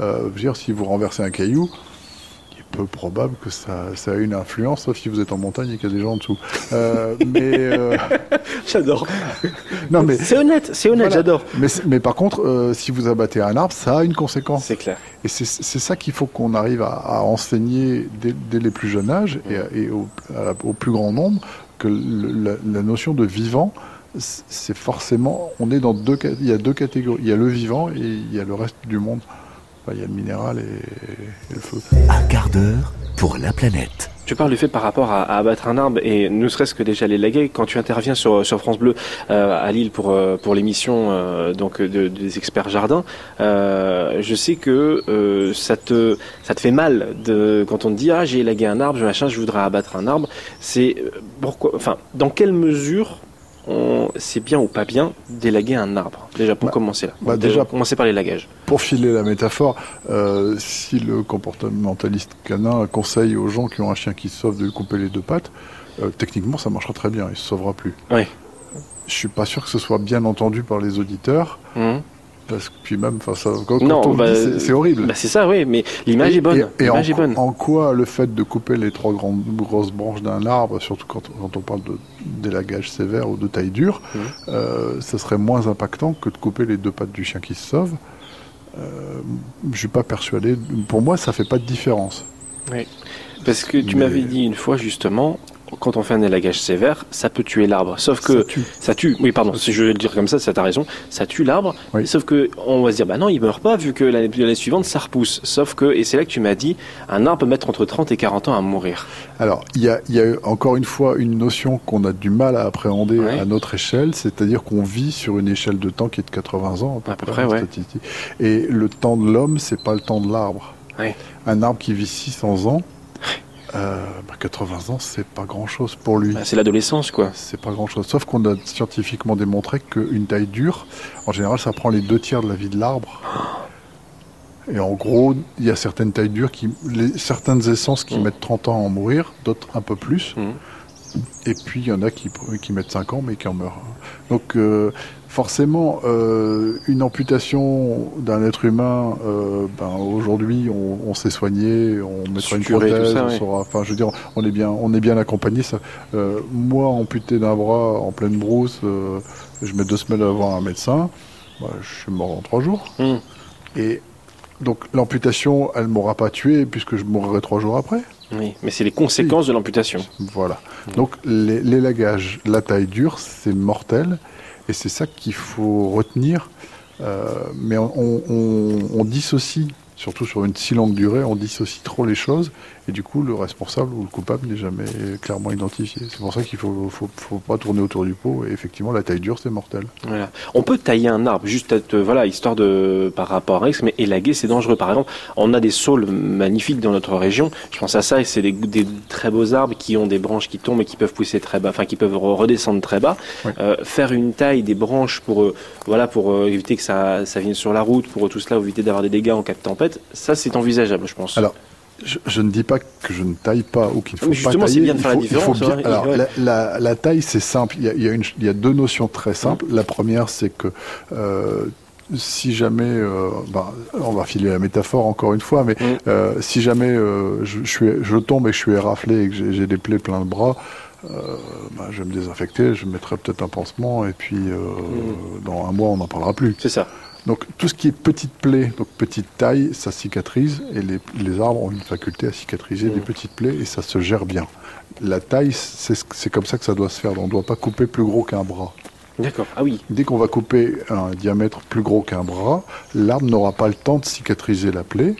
euh, je veux dire, si vous renversez un caillou, peu probable que ça, ça ait une influence, sauf si vous êtes en montagne et qu'il y a des gens en dessous. Euh, mais euh, J'adore. non, mais C'est honnête, c'est honnête, Voilà. j'adore. mais, par contre, euh, si vous abattez un arbre, ça a une conséquence. C'est clair. Et c'est ça qu'il faut qu'on arrive à, à enseigner dès, dès les plus jeunes âges et, et au, à la- au plus grand nombre que le- la, la notion de vivant, c'est forcément, on est dans deux, il y a deux catégories. Il y a le vivant et il y a le reste du monde. Il y a le minéral et, et le feu. Un quart d'heure pour la planète. Tu parles du fait par rapport à, à abattre un arbre et ne serait-ce que déjà les laguer. Quand tu interviens sur, sur France Bleu euh, à Lille pour, euh, pour l'émission euh, donc de- des experts jardins, euh, je sais que euh, ça te ça te fait mal de quand on te dit ah j'ai élagué un arbre, machin, je voudrais abattre un arbre. C'est pourquoi, enfin dans quelle mesure c'est bien ou pas bien d'élaguer un arbre Déjà pour Bah, commencer là. bah, Déjà, déjà- commencer par l'élagage. Pour filer la métaphore, euh, si le comportementaliste canin conseille aux gens qui ont un chien qui se sauve de lui couper les deux pattes, euh, techniquement ça marchera très bien, il se sauvera plus. Oui. Je suis pas sûr que ce soit bien entendu par les auditeurs. Mhm. Parce que puis même, enfin, ça, quand, quand Non, on bah, dit, c'est- horrible. Bah, c'est ça, oui, mais l'image est bonne. Et, et en, L'image est bonne. en quoi le fait de couper les trois grandes grosses branches d'un arbre, surtout quand, quand on parle de d'élagage sévère ou de taille dure, Mhm. euh, ça serait moins impactant que de couper les deux pattes du chien qui se sauve. Euh, je suis pas persuadé. Pour moi, ça fait pas de différence. Parce que tu m'avais dit une fois justement, quand on fait un élagage sévère, ça peut tuer l'arbre. Sauf que Ça tue. ça tue. Oui, pardon, si je vais le dire comme ça, ça t'as raison. Ça tue l'arbre. Oui. Sauf que on va se dire, bah non, il meurt pas vu que l'année suivante ça repousse. Sauf que, et c'est là que tu m'as dit, un arbre peut mettre entre 30 et 40 ans à mourir. Alors, il y a, il y a encore une fois une notion qu'on a du mal à appréhender Ouais. à notre échelle, c'est-à-dire qu'on vit sur une échelle de temps qui est de 80 ans à peu, À peu près, ouais. Et le temps de l'homme, c'est pas le temps de l'arbre. Ouais. Un arbre qui vit 600 ans, euh, bah, 80 ans, c'est pas grand-chose pour lui. Bah, c'est l'adolescence, quoi. C'est pas grand-chose. Sauf qu'on a scientifiquement démontré qu'une taille dure, en général, ça prend les deux tiers de la vie de l'arbre. Et en gros, il y a certaines tailles dures, qui, les, certaines essences qui Mm. mettent 30 ans à en mourir, d'autres un peu plus. Mhm. Et puis il y en a qui, qui mettent 5 ans mais qui en meurent. Donc euh, forcément, euh, une amputation d'un être humain, euh, ben, aujourd'hui on, on s'est soigné, on mettra une prothèse, ça, on saura, enfin je veux dire, on est bien, on est bien accompagné. Ça. Euh, moi amputé d'un bras en pleine brousse, je mets deux semaines voir un médecin, bah, je suis mort en trois jours. Mhm. Et donc l'amputation, elle m'aura pas tué puisque je mourrai trois jours après. Oui, mais c'est les conséquences de l'amputation. Voilà. Donc les- l'élagage, la taille dure, c'est mortel. Et c'est ça qu'il faut retenir. Euh, mais on, on- on dissocie, surtout sur une si longue durée, on dissocie trop les choses. Et du coup, le responsable ou le coupable n'est jamais clairement identifié. C'est pour ça qu'il faut, faut, faut pas tourner autour du pot. Et effectivement, la taille dure, c'est mortel. Voilà. On peut tailler un arbre, juste être, euh, voilà, histoire de, par rapport à X, mais élaguer, c'est dangereux. Par exemple, on a des saules magnifiques dans notre région. Je pense à ça, et c'est des, des très beaux arbres qui ont des branches qui tombent et qui peuvent pousser très bas, enfin, qui peuvent re- redescendre très bas. Oui. Euh, faire une taille des branches pour, euh, voilà, pour euh, éviter que ça, ça vienne sur la route, pour tout cela, éviter d'avoir des dégâts en cas de tempête, ça, c'est envisageable, je pense. Alors, je, je ne dis pas que je ne taille pas ou qu'il ne faut Mais pas tailler. bien de Il faire la faut- il faut différence, bien- alors, Ouais. la, la- la taille, c'est simple. Il y, a, il y a une- il y a deux notions très simples. La première, c'est que euh, si jamais, euh, ben, on va filer la métaphore encore une fois, mais Mm. euh, si jamais je, je suis, je tombe et je suis éraflé et que j'ai des plaies plein de bras, euh, ben, je vais me désinfecter, je mettrai peut-être un pansement et puis euh, Mm. dans un mois, on n'en parlera plus. C'est ça. Donc tout ce qui est petite plaie, donc petite taille, ça cicatrise et les, les arbres ont une faculté à cicatriser Mhm. des petites plaies et ça se gère bien. La taille, c'est ce- c'est comme ça que ça doit se faire. On ne doit pas couper plus gros qu'un bras. D'accord. Ah oui. Dès qu'on va couper un diamètre plus gros qu'un bras, l'arbre n'aura pas le temps de cicatriser la plaie.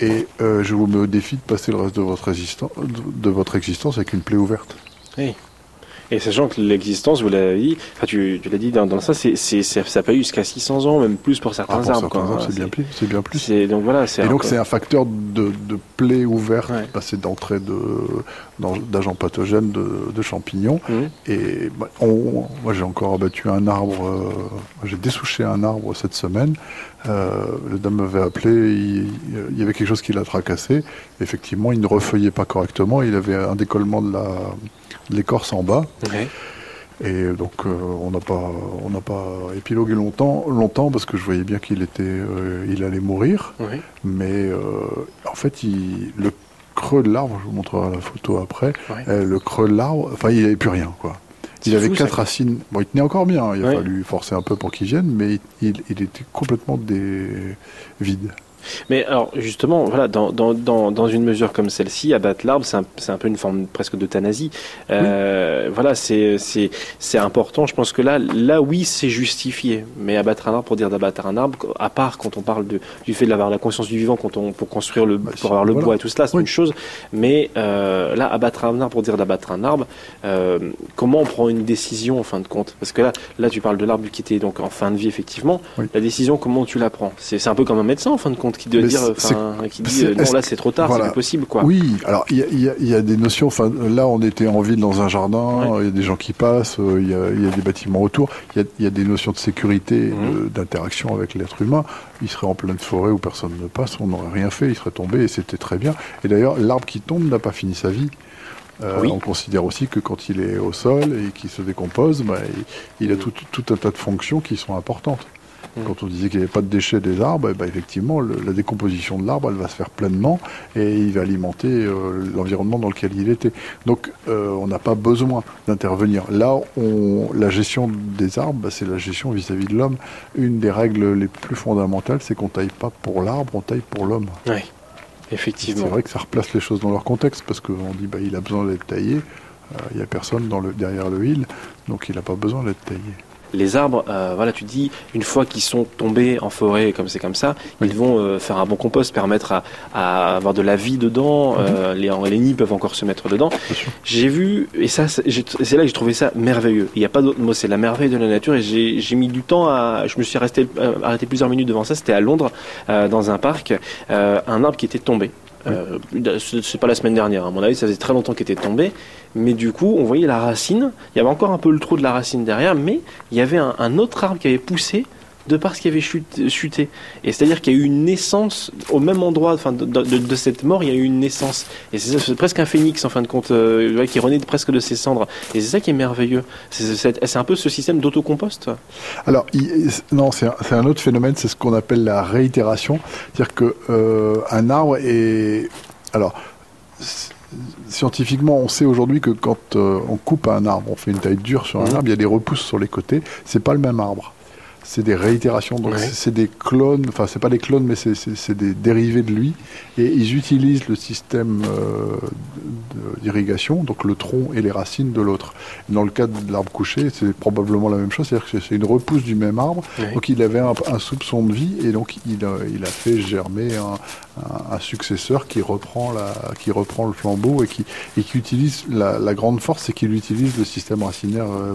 Et euh, je vous mets au défi de passer le reste de votre, existence, de votre existence avec une plaie ouverte. Et Et sachant que l'existence, vous l'avez dit, enfin tu, tu l'as dit dans, dans ça, c'est, c'est, ça peut jusqu'à 600 ans, même plus pour certains Ah, pour arbres. certains c'est bien plus. C'est bien plus. c'est- donc voilà, c'est Et donc c'est un facteur de, de plaie ouverte, Ouais. c'est d'entrée de, d'agents pathogènes de, de champignons. Mhm. Et bah, on- moi j'ai encore abattu un arbre, euh, j'ai dessouché un arbre cette semaine. Euh, le dame m'avait appelé, il, il y avait quelque chose qui l'a tracassé. Effectivement, il ne refeuillait pas correctement, il avait un décollement de la l'écorce en bas. Ouais. Et donc euh, on n'a pas on n'a pas épilogué longtemps longtemps parce que je voyais bien qu'il était euh, il allait mourir. Mais euh, en fait, il, le creux de l'arbre, je vous montrerai la photo après, le creux de l'arbre, enfin, il n'avait plus rien, quoi. Il avait fou, ça. quatre racines. Bon, il tenait encore bien, il a fallu forcer un peu pour qu'il vienne, mais il, il était complètement des... vide. Mais alors justement, voilà, dans, dans, dans, dans une mesure comme celle-ci, abattre l'arbre, c'est un, un peu une forme presque d'euthanasie. Euh, Voilà, c'est important. Je pense que là, là oui, c'est justifié. Mais abattre un arbre pour dire d'abattre un arbre, à part quand on parle de, du fait d'avoir la conscience du vivant, quand on pour construire le Bah, pour avoir le voilà. bois et tout cela, c'est Oui. une chose. Mais euh, là, abattre un arbre pour dire d'abattre un arbre, euh, comment on prend une décision en fin de compte? Parce que là, là, tu parles de l'arbre qui était donc en fin de vie effectivement. Oui. La décision, comment tu la prends? C'est un peu comme un médecin en fin de compte qui doit dire, qui dit euh, non là c'est trop tard, voilà. c'est plus possible quoi. Oui, alors il y a, y a- il y a des notions, enfin, là on était en ville dans un jardin, il Ouais. y a des gens qui passent, euh, il y, a, il y a des bâtiments autour, il y a, des notions de sécurité, Mhm. d'interaction avec l'être humain. Il serait en pleine forêt où personne ne passe, on n'aurait rien fait, il serait tombé et c'était très bien. Et d'ailleurs, l'arbre qui tombe n'a pas fini sa vie. Euh, Oui. On considère aussi que quand il est au sol et qu'il se décompose, bah, il, il a Mhm. tout, tout un tas de fonctions qui sont importantes. Mhm. Quand on disait qu'il n'y avait pas de déchets des arbres, eh ben, effectivement, le- la décomposition de l'arbre, elle va se faire pleinement et il va alimenter euh, l'environnement dans lequel il était. Donc, euh, on n'a pas besoin d'intervenir. Là, on, la gestion des arbres, bah, c'est la gestion vis-à-vis de l'homme. Une des règles les plus fondamentales, c'est qu'on taille pas pour l'arbre, on taille pour l'homme. C'est effectivement. vrai que ça replace les choses dans leur contexte parce qu'on dit bah, il a besoin d'être taillé. Euh, Il n'y a personne dans le, derrière le hill, donc il n'a pas besoin d'être taillé. Les arbres, euh, voilà, tu dis, une fois qu'ils sont tombés en forêt, comme c'est comme ça, Oui. ils vont euh, faire un bon compost, permettre à, à avoir de la vie dedans. euh, les, les nids peuvent encore se mettre dedans. Mhm. J'ai vu, et ça, c'est là que j'ai trouvé ça merveilleux. Il n'y a pas d'autre mot, c'est la merveille de la nature. Et j'ai mis du temps à. Je me suis resté, arrêté plusieurs minutes devant ça. C'était à Londres, dans un parc, un arbre qui était tombé. Euh, c'est pas la semaine dernière, à mon avis, ça faisait très longtemps qu'il était tombé. Mais du coup, on voyait la racine. Il y avait encore un peu le trou de la racine derrière, mais il y avait un autre arbre qui avait poussé de par ce qui avait chut- chuté. Et c'est-à-dire qu'il y a eu une naissance au même endroit, enfin, de, de- de cette mort, il y a eu une naissance. Et c'est presque un phénix, en fin de compte, euh, qui renaît presque de ses cendres. Et c'est ça qui est merveilleux. C'est un peu ce système d'autocompost. Alors, il- non, c'est un, autre phénomène, c'est ce qu'on appelle la réitération. C'est-à-dire que euh, arbre est. Alors, scientifiquement, on sait aujourd'hui que quand euh, on coupe un arbre, on fait une taille dure sur un Mhm. arbre, il y a des repousses sur les côtés. C'est pas le même arbre. C'est des réitérations, donc Ouais. c'est- des clones, enfin c'est pas des clones, mais c'est- des dérivés de lui, et ils utilisent le système euh, d'irrigation, donc le tronc et les racines de l'autre. Dans le cas de l'arbre couché, c'est probablement la même chose, c'est-à-dire que c'est une repousse du même arbre, Ouais. donc il avait un, un soupçon de vie, et donc il a, il a fait germer un, un- un successeur qui reprend, la, qui reprend le flambeau et qui, et qui utilise la, la grande force, c'est qu'il utilise le système racinaire euh,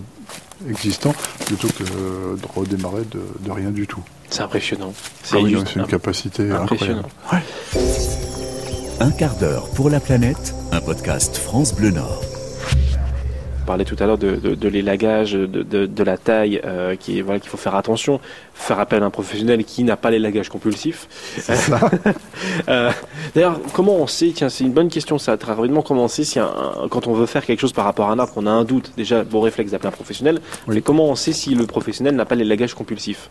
existant plutôt que de redémarrer de, de rien du tout. C'est impressionnant. C'est Ah oui, une capacité impressionnant. incroyable. Un quart d'heure pour la planète, un podcast France Bleu Nord. On parlait tout à l'heure de, de, de l'élagage, de, de, de la taille, euh, qui est- voilà qu'il faut faire attention, faire appel à un professionnel qui n'a pas l'élagage compulsif. Euh, D'ailleurs, comment on sait, tiens, c'est une bonne question ça, très rapidement, comment on sait si un- un- quand on veut faire quelque chose par rapport à un arbre, qu'on a un doute, déjà, bon réflexe d'appeler un professionnel, Oui. mais comment on sait si le professionnel n'a pas l'élagage compulsif?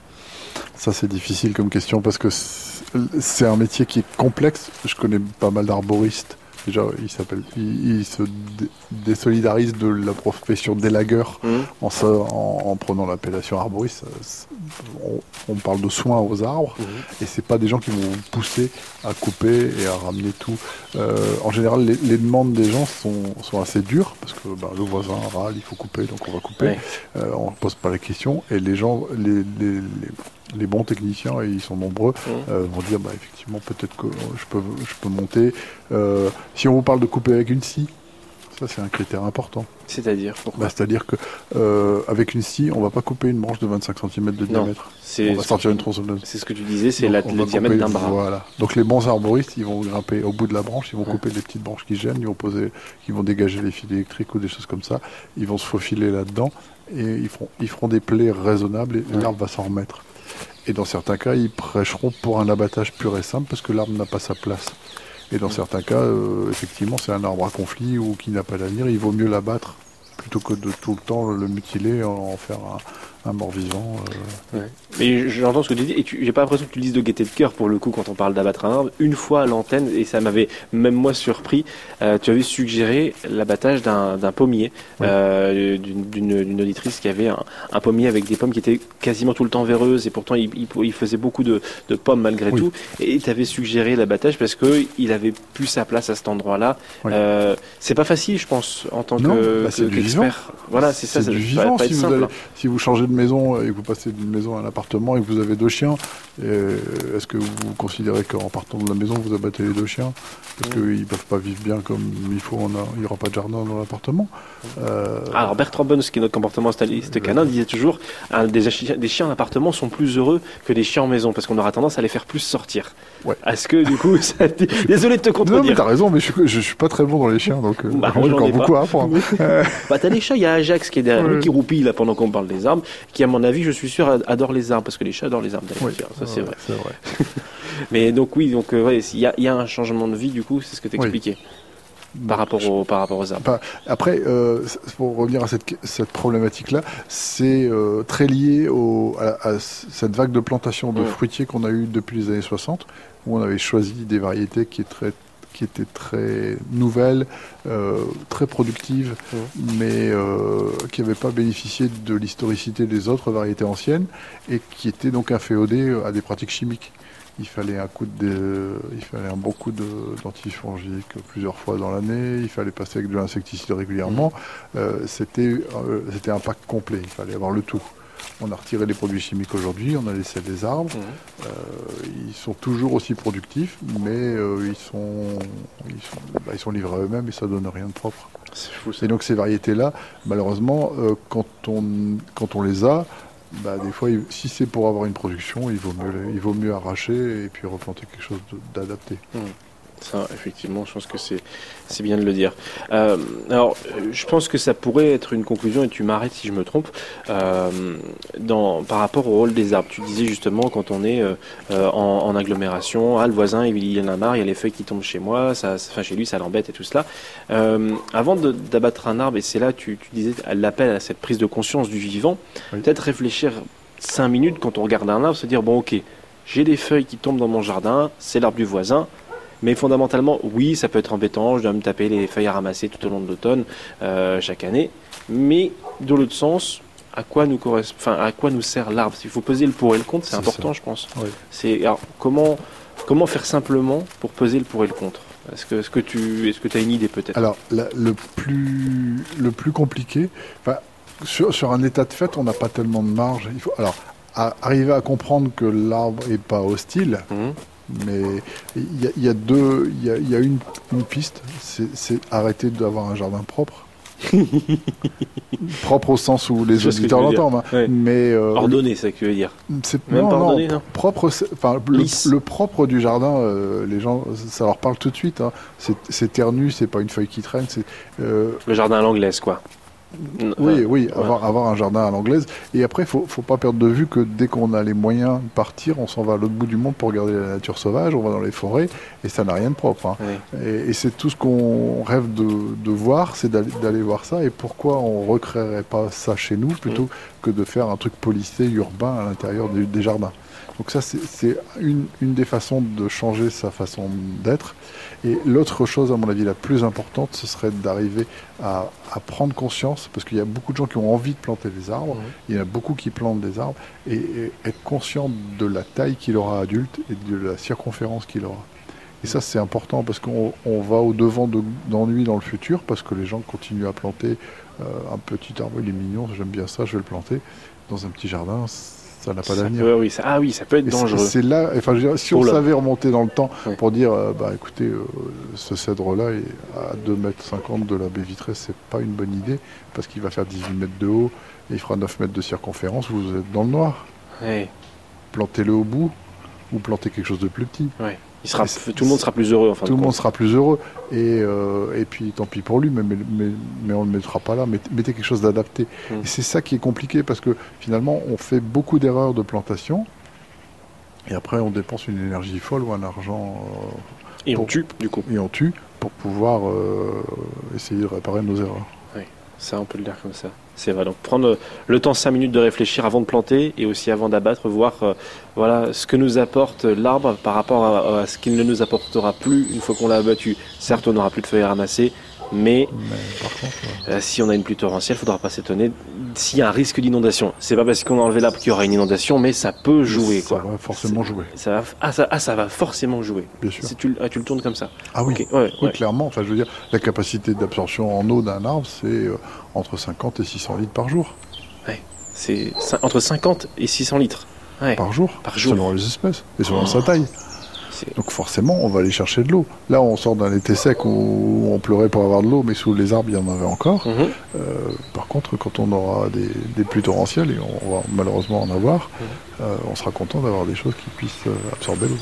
Ça, c'est difficile comme question parce que c'est un métier qui est complexe. Je connais pas mal d'arboristes. Déjà, il s'appelle, il, il se dé- désolidarise de la profession d'élagueur Hum en, sa- en, en prenant l'appellation arboriste. C'est- On, on parle de soins aux arbres Mhm. et c'est pas des gens qui vont vous pousser à couper et à ramener tout. Euh, en général, les, les demandes des gens sont, sont assez dures parce que bah, le voisin râle, il faut couper, donc on va couper. Ouais. Euh, on ne pose pas la question et les gens, les, les, les- les bons techniciens, et ils sont nombreux, Mhm. euh, vont dire bah, effectivement peut-être que je peux, je peux monter. Euh, si on vous parle de couper avec une scie, Ça, c'est un critère important. C'est-à-dire pourquoi Bah, C'est-à-dire que euh, avec une scie, on va pas couper une branche de 25 cm de Non, diamètre. On va sortir une tronçonneuse. C'est ce que tu disais, c'est le diamètre d'un bras. Voilà. Donc les bons arboristes, ils vont grimper au bout de la branche, ils vont Ouais. couper les petites branches qui gênent, ils vont poser, ils vont dégager les fils électriques ou des choses comme ça. Ils vont se faufiler là-dedans et ils feront, ils feront des plaies raisonnables et Ouais. l'arbre va s'en remettre. Et dans certains cas, ils prêcheront pour un abattage pur et simple parce que l'arbre n'a pas sa place. Et dans certains cas, euh, effectivement, c'est un arbre à conflit ou qui n'a pas d'avenir. Il vaut mieux l'abattre plutôt que de tout le temps le mutiler, en, en faire un, un mort-vivant. euh. Mais j'entends ce que tu dis, et j'ai pas l'impression que tu le dises de gaieté de cœur pour le coup quand on parle d'abattre un arbre. Une fois à l'antenne, et ça m'avait même moi surpris, euh, tu avais suggéré l'abattage d'un pommier, Oui. euh, d'une- auditrice qui avait un, un pommier avec des pommes qui étaient quasiment tout le temps véreuses, et pourtant il, il- il faisait beaucoup de, de pommes malgré Oui. tout. Et tu avais suggéré l'abattage parce que il avait plus sa place à cet endroit-là. Oui. C'est pas facile, je pense, en tant Non, que bah, que- du. Voilà, c'est ça. C'est ça du vivant. vous, si vous changez de maison et que vous passez d'une maison à un appartement et que vous avez deux chiens, euh, est-ce que vous considérez qu'en partant de la maison, vous abattez les deux chiens? Parce Mm. qu'ils ne peuvent pas vivre bien comme il faut, on a- il n'y aura pas de jardin dans l'appartement. Euh, Alors Bertrand Bonnes, qui est notre comportementaliste canin, disait toujours un des, chi- des chiens en appartement sont plus heureux que des chiens en maison parce qu'on aura tendance à les faire plus sortir. Ouais. Est-ce que du coup, ça... désolé de te non, mais contredire. t'as raison, mais je suis, je suis pas très bon dans les chiens, donc euh, Bah, j'ai encore ai pas. beaucoup à apprendre. bah t'as les chats, il y a Ajax qui est derrière nous, qui roupille là pendant qu'on parle des arbres, qui à mon avis, je suis sûr, adore les arbres parce que les chats adorent les arbres. d'ailleurs. Oui, ça c'est ouais, vrai. Mais donc oui, donc euh, ouais, il y, a- il y a un changement de vie du coup, c'est ce que t'expliquais par rapport au par rapport aux arbres. Pas- Après, euh, pour revenir à cette, cette problématique-là, c'est euh, très lié au, à, à cette vague de plantation de Ouais. fruitiers qu'on a eue depuis les années 60, où on avait choisi des variétés qui, est très, qui étaient très nouvelles, euh, très productives, mais euh, qui n'avaient pas bénéficié de l'historicité des autres variétés anciennes, et qui étaient donc inféodées à des pratiques chimiques. Il fallait un coup de, il fallait un bon coup d'antifongique plusieurs fois dans l'année. Il fallait passer avec de l'insecticide régulièrement. Euh, c'était, euh, c'était un pack complet. Il fallait avoir le tout. On a retiré les produits chimiques aujourd'hui. On a laissé les arbres. Euh, ils sont toujours aussi productifs, mais euh, ils sont, ils sont, bah, ils sont livrés à eux-mêmes et ça donne rien de propre. C'est fou ça. Et donc ces variétés-là, malheureusement, euh, quand, on, quand on les a, bah, des fois, si c'est pour avoir une production, il vaut mieux, les- il vaut mieux arracher et puis replanter quelque chose d'adapté. Ça, effectivement, je pense que c'est bien de le dire. Euh, alors, je pense que ça pourrait être une conclusion, et tu m'arrêtes si je me trompe, euh, dans, par rapport au rôle des arbres. Tu disais justement, quand on est euh, en, en agglomération, ah, le voisin, il, il en a marre, il y a les feuilles qui tombent chez moi, ça, ça- enfin, chez lui, ça l'embête et tout cela. Avant d'abattre un arbre, et c'est là, tu, tu disais, l'appel à cette prise de conscience du vivant, Oui. peut-être réfléchir cinq minutes quand on regarde un arbre, se dire, bon, ok, j'ai des feuilles qui tombent dans mon jardin, c'est l'arbre du voisin, mais fondamentalement, oui, ça peut être embêtant. Je dois me taper les feuilles à ramasser tout au long de l'automne, euh, chaque année. Mais de l'autre sens, à quoi nous correspond, enfin, à quoi nous sert l'arbre? Il faut peser le pour et le contre. C'est important, ça. je pense. Oui. C'est comment comment faire simplement pour peser le pour et le contre? Est-ce que est-ce que tu est-ce que tu as une idée peut-être? Alors, la- le, plus, le plus compliqué, sur, sur un état de fait, on n'a pas tellement de marge. Il faut, alors, à- arriver à comprendre que l'arbre n'est pas hostile, Mhm. Mais il y a, il y a deux, il y a, il y a une, une piste, c'est arrêter d'avoir un jardin propre. propre au sens où les ce auditeurs l'entendent, hein. Ouais. mais euh, Ordonné, c'est ça que tu veux dire. Même non, pas non, ordonné, non propre, enfin le, le propre du jardin, euh, les gens, ça leur parle tout de suite. hein. C'est- ternu, c'est pas une feuille qui traîne. Euh, Le jardin à l'anglaise, quoi. Oui, oui, ouais. avoir, avoir un jardin à l'anglaise. Et après, faut, faut pas perdre de vue que dès qu'on a les moyens de partir, on s'en va à l'autre bout du monde pour regarder la nature sauvage. On va dans les forêts et ça n'a rien de propre. hein. Et, et c'est tout ce qu'on rêve de, de voir, c'est d'aller voir ça. Et pourquoi on recréerait pas ça chez nous plutôt Mm. que de faire un truc policé urbain à l'intérieur des, des jardins? Donc ça, c'est- c'est une, une des façons de changer sa façon d'être. Et l'autre chose, à mon avis, la plus importante, ce serait d'arriver à, à prendre conscience, parce qu'il y a beaucoup de gens qui ont envie de planter des arbres, Mhm. il y en a beaucoup qui plantent des arbres, et, et être conscient de la taille qu'il aura adulte et de la circonférence qu'il aura. Et ça, c'est important parce qu'on on va au-devant de- d'ennuis dans le futur, parce que les gens continuent à planter euh, un petit arbre, il est mignon, j'aime bien ça, je vais le planter. Dans un petit jardin, Ça n'a pas d'avenir. peut- oui, ça- ah oui, ça peut être Et dangereux. C'est là, enfin, dire, si on savait remonter dans le temps pour dire, euh, bah écoutez, euh, ce cèdre-là est à 2,50 mètres de la baie vitrée, c'est pas une bonne idée, parce qu'il va faire 18 mètres de haut et il fera 9 mètres de circonférence, vous êtes dans le noir. Plantez-le au bout ou plantez quelque chose de plus petit. Il sera, tout le monde sera plus heureux. Enfin, Tout le monde sera plus heureux. Et, euh, et puis tant pis pour lui, mais, mais, mais, mais on ne le mettra pas là. Mettez, quelque chose d'adapté. Mm. Et c'est ça qui est compliqué parce que finalement, on fait beaucoup d'erreurs de plantation. Et après, on dépense une énergie folle ou un argent Et on Bon. tue, du coup. euh, et on tue pour pouvoir euh, essayer de réparer nos erreurs. Ça, on peut le dire comme ça. C'est vrai. Donc prendre le temps 5 minutes de réfléchir avant de planter et aussi avant d'abattre, voir euh, voilà ce que nous apporte l'arbre par rapport à, à ce qu'il ne nous apportera plus une fois qu'on l'a abattu. Certes, on n'aura plus de feuilles à ramasser, mais Mais par contre, euh, euh, si on a une pluie torrentielle, il ne faudra pas s'étonner s'il y a un risque d'inondation. C'est pas parce qu'on a enlevé l'arbre qu'il y aura une inondation, mais ça peut jouer. ça quoi. va forcément jouer, Ça va, ah, ça, ah, ça va forcément jouer. bien sûr. Si tu, ah, tu le tournes comme ça. Ah oui, ouais, oui, ouais. clairement. Enfin, je veux dire, la capacité d'absorption en eau d'un arbre, c'est euh, entre 50 et 600 litres par jour. C'est entre 50 et 600 litres. Par jour, Par jour. selon les espèces et selon Oh. sa taille. Donc forcément, on va aller chercher de l'eau. Là, on sort d'un été sec où on pleurait pour avoir de l'eau, mais sous les arbres, il y en avait encore. Mhm. Euh, par contre, quand on aura des, des pluies torrentielles, et on va malheureusement en avoir, euh, on sera content d'avoir des choses qui puissent euh, absorber l'eau.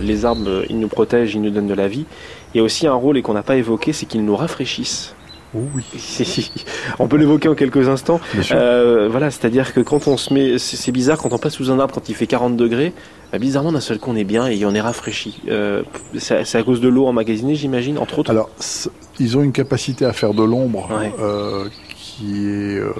Les arbres, ils nous protègent, ils nous donnent de la vie. Il y a aussi un rôle et qu'on n'a pas évoqué, c'est qu'ils nous rafraîchissent. Oh oui, on peut l'évoquer en quelques instants. Euh, voilà, c'est-à-dire que quand on se met, c'est bizarre quand on passe sous un arbre quand il fait 40 degrés, bah, bizarrement d'un seul coup on est bien et on est rafraîchi. Euh, c'est à cause de l'eau emmagasinée, j'imagine, entre autres. Alors, ils ont une capacité à faire de l'ombre Ouais. euh, qui est euh,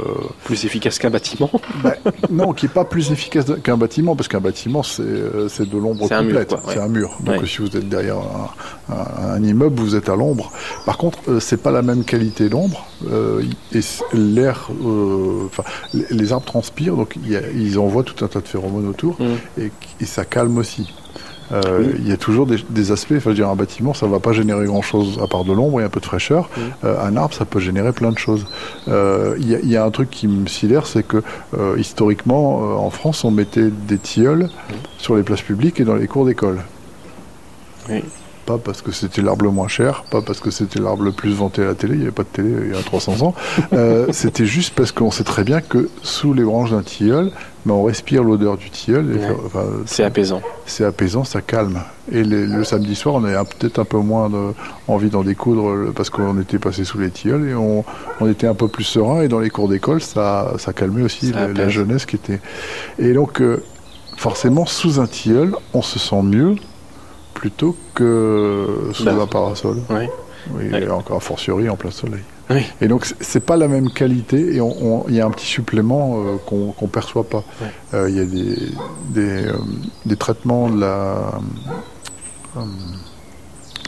Plus efficace qu'un bâtiment. bah, non, qui est pas plus efficace qu'un bâtiment, parce qu'un bâtiment c'est euh, c'est de l'ombre complète, ouais. c'est un mur. Donc Ouais. si vous êtes derrière un, un- un immeuble, vous êtes à l'ombre. Par contre, euh, c'est pas la même qualité d'ombre. euh, et l'air, enfin, les- arbres transpirent, donc il y a- ils envoient tout un tas de phéromones autour, Mm. et, et ça calme aussi. Euh, Oui. Il y a toujours des, des aspects, enfin, je veux dire, un bâtiment, ça va pas générer grand-chose à part de l'ombre et un peu de fraîcheur. Euh, un arbre, ça peut générer plein de choses. Euh, Il y, a- il y a un truc qui me sidère, c'est que historiquement, en France, on mettait des tilleuls sur les places publiques et dans les cours d'école. Oui. Pas parce que c'était l'arbre le moins cher, pas parce que c'était l'arbre le plus vanté à la télé, il n'y avait pas de télé il y a 300 ans. Euh, c'était juste parce qu'on sait très bien que sous les branches d'un tilleul, ben, on respire l'odeur du tilleul. Ouais. enfin, C'est apaisant. c'est apaisant, ça calme. Et les- le samedi soir, on avait un- peut-être un peu moins de- envie d'en découdre parce qu'on était passé sous les tilleuls et on, on était un peu plus serein. Et dans les cours d'école, ça, ça calmait aussi Ça la, jeunesse qui était. Et donc, euh, forcément, sous un tilleul, on se sent mieux plutôt que sous Bah. un parasol. Oui, et encore a fortiori en plein soleil. Oui. Et donc c'est- pas la même qualité et il y a un petit supplément euh, qu'on qu'on perçoit pas. Euh, Il y a des, des, euh, des traitements de la,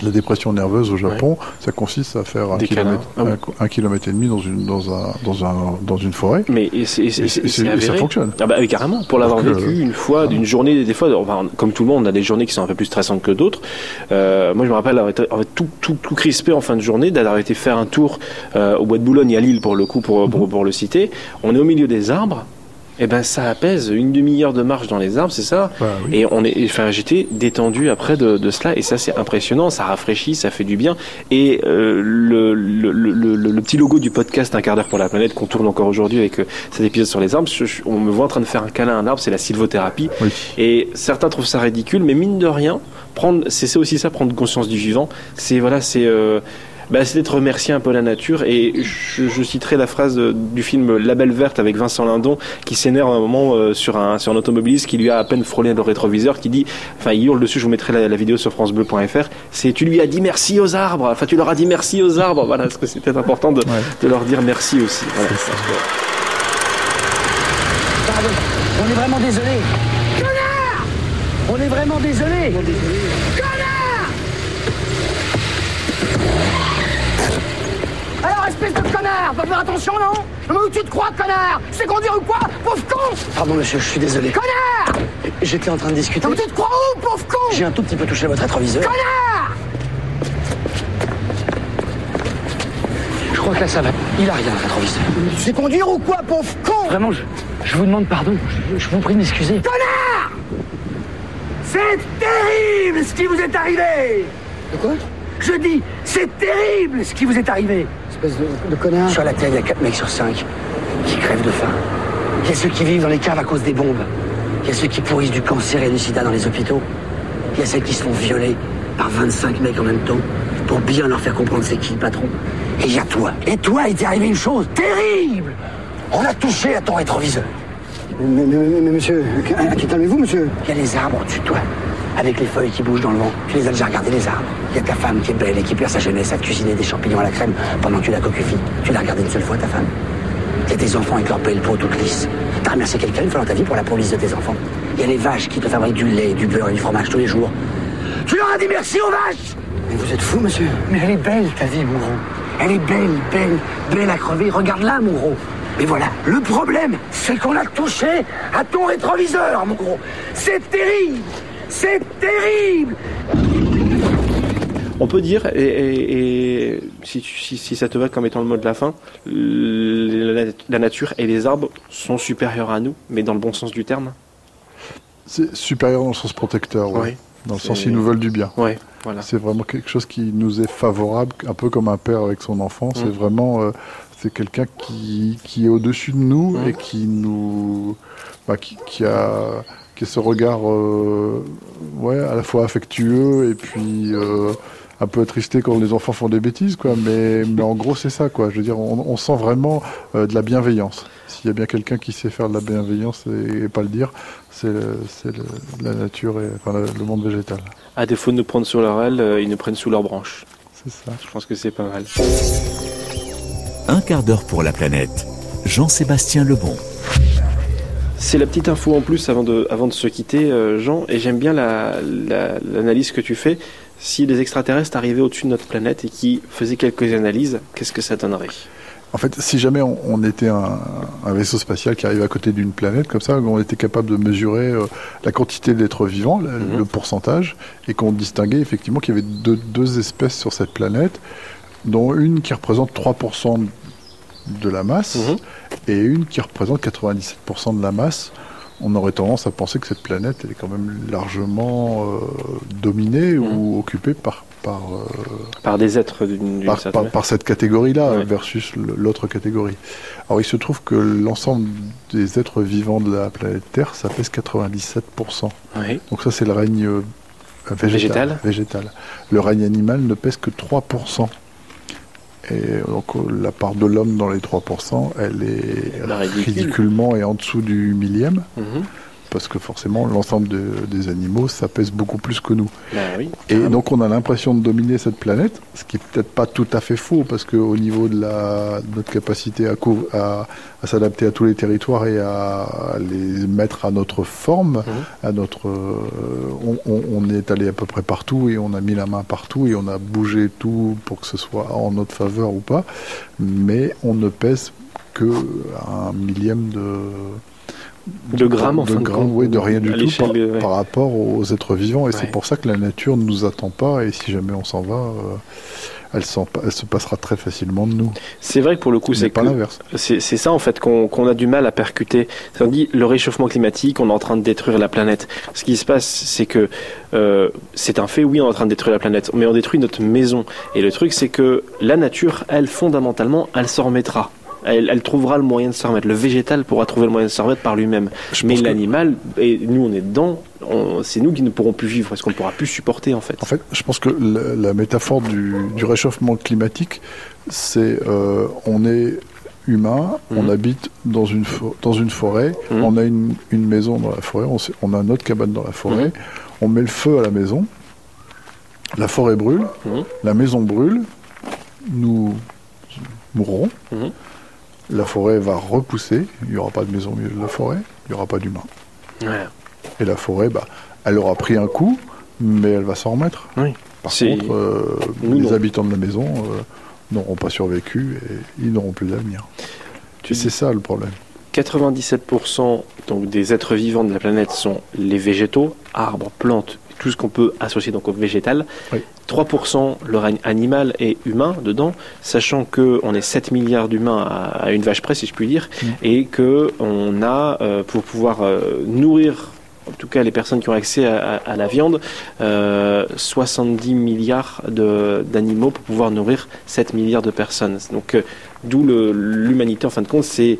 la dépression nerveuse au Japon. Ça consiste à faire un kilomètre, Ah oui. un, un kilomètre et demi dans une, dans un, dans un, dans une forêt. Mais et et Et, et ça fonctionne. Ah bah oui, carrément, pour l'avoir vécu une fois, d'une journée, des fois, enfin, comme tout le monde, on a des journées qui sont un peu plus stressantes que d'autres. Euh, moi, je me rappelle avoir été avoir été tout, tout, tout crispé en fin de journée, d'avoir été faire un tour euh, au bois de Boulogne à Lille, pour le coup, pour, pour, pour le citer. On est au milieu des arbres, et ben ça apaise une demi-heure de marche dans les arbres, c'est ça Bah oui. et on est, enfin, j'étais détendu après de, de cela, et ça c'est impressionnant, ça rafraîchit, ça fait du bien. Et euh, le, le, le, le- le petit logo du podcast Un quart d'heure pour la planète qu'on tourne encore aujourd'hui avec euh, cet épisode sur les arbres, je- je- on me voit en train de faire un câlin à un arbre, c'est la sylvothérapie. Oui. Et certains trouvent ça ridicule, mais mine de rien, prendre, c'est c'est aussi ça, prendre conscience du vivant. C'est voilà, c'est euh, bah, c'est d'être remercier un peu la nature. Et je, je citerai la phrase de- du film La Belle Verte avec Vincent Lindon qui s'énerve à un moment euh, sur un sur un automobiliste qui lui a à peine frôlé le rétroviseur, qui dit, enfin il hurle dessus. Je vous mettrai la, la vidéo sur francebleu.fr. C'est tu lui as dit merci aux arbres. Enfin tu leur as dit merci aux arbres. Voilà, parce que c'est peut-être important de, Ouais. de leur dire merci aussi. Voilà. Pardon, on est vraiment désolé. Connard On est vraiment désolé. Alors, espèce de connard, va faire attention, non Mais où tu te crois, connard C'est conduire ou quoi, pauvre con Pardon, monsieur, je suis désolé. Connard J'étais en train de discuter. Mais tu te crois où, pauvre con J'ai un tout petit peu touché votre rétroviseur. Connard Je crois que là ça va. Il a rien, le rétroviseur. Tu sais conduire ou quoi, pauvre con Vraiment, je, je vous demande pardon. Je, je vous prie de m'excuser. Connard C'est terrible ce qui vous est arrivé De quoi Je dis, c'est terrible ce qui vous est arrivé Espèce de, de connard. Sur la Terre, il y a 4 mecs sur 5 qui crèvent de faim. Il y a ceux qui vivent dans les caves à cause des bombes. Il y a ceux qui pourrissent du cancer et du sida dans les hôpitaux. Il y a ceux qui se font violer par 25 mecs en même temps pour bien leur faire comprendre c'est qui le patron. Et il y a toi. Et toi, il t'est arrivé une chose terrible On a touché à ton rétroviseur. mais, mais, mais, mais, monsieur, calmez-vous, monsieur. Il y a les arbres au-dessus de toi, avec les feuilles qui bougent dans le vent. Tu les as déjà regardés, les arbres. Il y a ta femme qui est belle et qui perd sa jeunesse à cuisiner des champignons à la crème pendant que tu la cocufies. Tu l'as regardée une seule fois, ta femme. Il y a tes enfants avec leur belle peau toute lisse. T'as remercié quelqu'un une fois dans ta vie pour la police de tes enfants. Il y a les vaches qui te fabriquent du lait, du beurre et du fromage tous les jours. Tu leur as dit merci aux vaches Mais vous êtes fou, monsieur. Mais elle est belle, ta vie, mon gros. Elle est belle, belle, belle à crever. Regarde-la, mon gros. Mais voilà, le problème, c'est qu'on a touché à ton rétroviseur, mon gros. C'est terrible C'est terrible On peut dire, et, et- et si, tu- si- si ça te va comme étant le mot de la fin, la, la nature et les arbres sont supérieurs à nous, mais dans le bon sens du terme. C'est supérieur dans le sens protecteur, ouais. Oui. dans le sens ils nous veulent du bien. Ouais, voilà. C'est vraiment quelque chose qui nous est favorable, un peu comme un père avec son enfant. C'est Mm. vraiment, euh, c'est quelqu'un qui, qui est au-dessus de nous et qui nous, bah, qui, qui a, qui a ce regard, euh, ouais, à la fois affectueux et puis euh, un peu attristé quand les enfants font des bêtises, quoi. Mais, mais en gros, c'est ça, quoi. Je veux dire, on, on sent vraiment euh, de la bienveillance. S'il y a bien quelqu'un qui sait faire de la bienveillance et, et pas le dire, c'est la nature et enfin, le- le monde végétal. À défaut de nous prendre sous leur aile, ils nous prennent sous leurs branches. C'est ça. Je pense que c'est pas mal. Un quart d'heure pour la planète. Jean-Sébastien Lebon. C'est la petite info en plus avant de, avant de se quitter, euh, Jean, et j'aime bien la- la- l'analyse que tu fais. Si les extraterrestres arrivaient au-dessus de notre planète et qui faisaient quelques analyses, qu'est-ce que ça donnerait? En fait, si jamais on, on était un, un vaisseau spatial qui arrive à côté d'une planète comme ça, on était capable de mesurer euh, la quantité d'êtres vivants, le, Mhm. le pourcentage, et qu'on distinguait effectivement qu'il y avait deux, deux espèces sur cette planète, dont une qui représente 3% de la masse Mhm. et une qui représente 97% de la masse. On aurait tendance à penser que cette planète elle est quand même largement euh, dominée Mhm. ou occupée par, par, euh, Par des êtres d'une par, certaine par- par cette catégorie-là Ouais. versus l'autre catégorie. Alors il se trouve que l'ensemble des êtres vivants de la planète Terre, ça pèse 97%. Oui. Donc ça c'est le règne euh, végétal, Végétal. végétal. Le règne animal ne pèse que 3%. Et donc euh, la part de l'homme dans les 3%, elle est ridicule. ridiculement et en dessous du millième, Mhm. Parce que forcément l'ensemble de- des animaux, ça pèse beaucoup plus que nous. Bah oui. Et donc on a l'impression de dominer cette planète, ce qui est peut-être pas tout à fait faux, parce qu'au niveau de, la, de notre capacité à, cou- à, à s'adapter à tous les territoires et à les mettre à notre forme, Mhm. à notre, euh, on, on- on est allé à peu près partout et on a mis la main partout et on a bougé tout pour que ce soit en notre faveur ou pas, mais on ne pèse que un millième de De grammes, en de fin de grammes, compte, oui, de rien du tout par, de- ouais. par rapport aux êtres vivants. Et c'est pour ça que la nature ne nous attend pas. Et si jamais on s'en va, euh, elle, s'en- elle se passera très facilement de nous. C'est vrai que pour le coup, C'est c'est pas que l'inverse. c'est c'est ça en fait qu'on qu'on a du mal à percuter. On dit le réchauffement climatique, on est en train de détruire la planète. Ce qui se passe, c'est que euh, c'est un fait, oui, on est en train de détruire la planète, mais on détruit notre maison. Et le truc, c'est que la nature, elle, fondamentalement, elle s'en remettra. Elle, elle trouvera le moyen de s'en remettre. Le végétal pourra trouver le moyen de s'en remettre par lui-même. Mais que- l'animal, et nous on est dedans, c'est nous qui ne pourrons plus vivre, parce qu'on ne pourra plus supporter en fait. En fait, je pense que la, la métaphore du, du réchauffement climatique, c'est euh, on est humain, on Mhm. habite dans une, fo- dans une forêt, Mhm. on a une, une maison dans la forêt, on, a notre cabane dans la forêt, Mhm. on met le feu à la maison, la forêt brûle, la maison brûle, nous mourrons. La forêt va repousser, il n'y aura pas de maison au milieu de la forêt, il n'y aura pas d'humain. Voilà. Et la forêt, bah, elle aura pris un coup, mais elle va s'en remettre. Oui. Par contre, euh, les non. habitants de la maison euh, n'auront pas survécu et ils n'auront plus d'avenir. Tu c'est ça le problème. 97% donc, des êtres vivants de la planète sont les végétaux, arbres, plantes, tout ce qu'on peut associer donc au végétal. Oui. 3% le règne animal et humain dedans, sachant qu'on est 7 milliards d'humains à, une vache près, si je puis dire, mm. et qu'on a, euh, pour pouvoir euh, nourrir en tout cas les personnes qui ont accès à, la viande, 70 milliards d'animaux pour pouvoir nourrir 7 milliards de personnes. Donc d'où l'humanité en fin de compte, c'est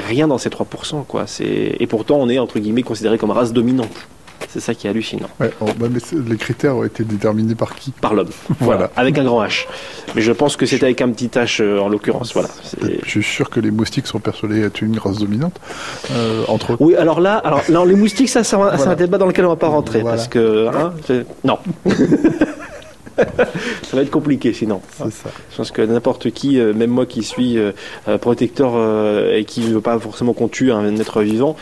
rien dans ces 3%. Quoi. Et pourtant on est entre guillemets considéré comme race dominante. C'est ça qui est hallucinant. Ouais, oh, bah, mais les critères ont été déterminés par qui? Par l'homme. voilà. Avec un grand H. Mais je pense que c'est avec un petit H euh, en l'occurrence. Voilà. Je suis sûr que les moustiques sont persuadés être une race dominante euh, entre eux. Oui, alors là, alors, non, les moustiques, ça, c'est un débat dans lequel on va pas rentrer parce que hein, non. ça va être compliqué sinon. C'est ça. Je pense que n'importe qui, euh, même moi qui suis protecteur et qui ne veut pas forcément qu'on tue un être vivant,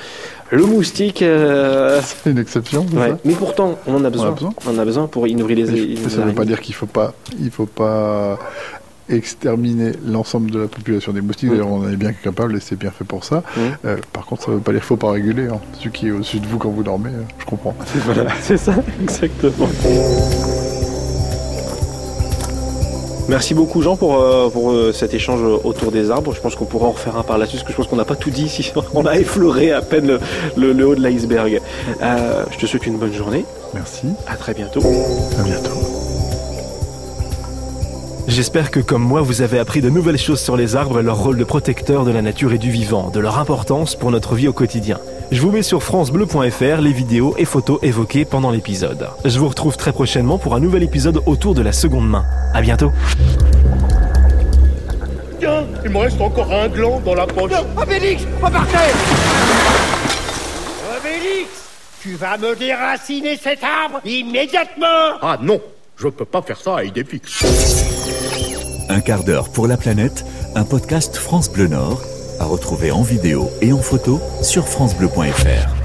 le moustique. Euh, c'est une exception. Mais pourtant, on en a besoin. On, en a besoin pour innover les. ça ne veut pas dire qu'il faut pas, il faut pas exterminer l'ensemble de la population des moustiques. D'ailleurs, on en est bien capable et c'est bien fait pour ça. Euh, par contre, ça ne veut pas dire qu'il ne faut pas réguler. Hein. Celui qui est au-dessus de vous quand vous dormez, euh, je comprends. c'est ça, exactement. Merci beaucoup Jean pour, euh, pour euh, cet échange autour des arbres. Je pense qu'on pourra en refaire un par là-dessus, parce que je pense qu'on n'a pas tout dit ici. On a effleuré à peine le, haut de l'iceberg. Euh, je te souhaite une bonne journée. Merci. À très bientôt. À bientôt. J'espère que comme moi, vous avez appris de nouvelles choses sur les arbres et leur rôle de protecteur de la nature et du vivant, de leur importance pour notre vie au quotidien. Je vous mets sur francebleu.fr les vidéos et photos évoquées pendant l'épisode. Je vous retrouve très prochainement pour un nouvel épisode autour de la seconde main. À bientôt. Tiens, il me reste encore un gland dans la poche. Obélix, repartez Obélix, tu vas me déraciner cet arbre immédiatement Ah non, je peux pas faire ça à idée fixe. Un quart d'heure pour la planète, un podcast France Bleu Nord à retrouver en vidéo et en photo sur francebleu.fr.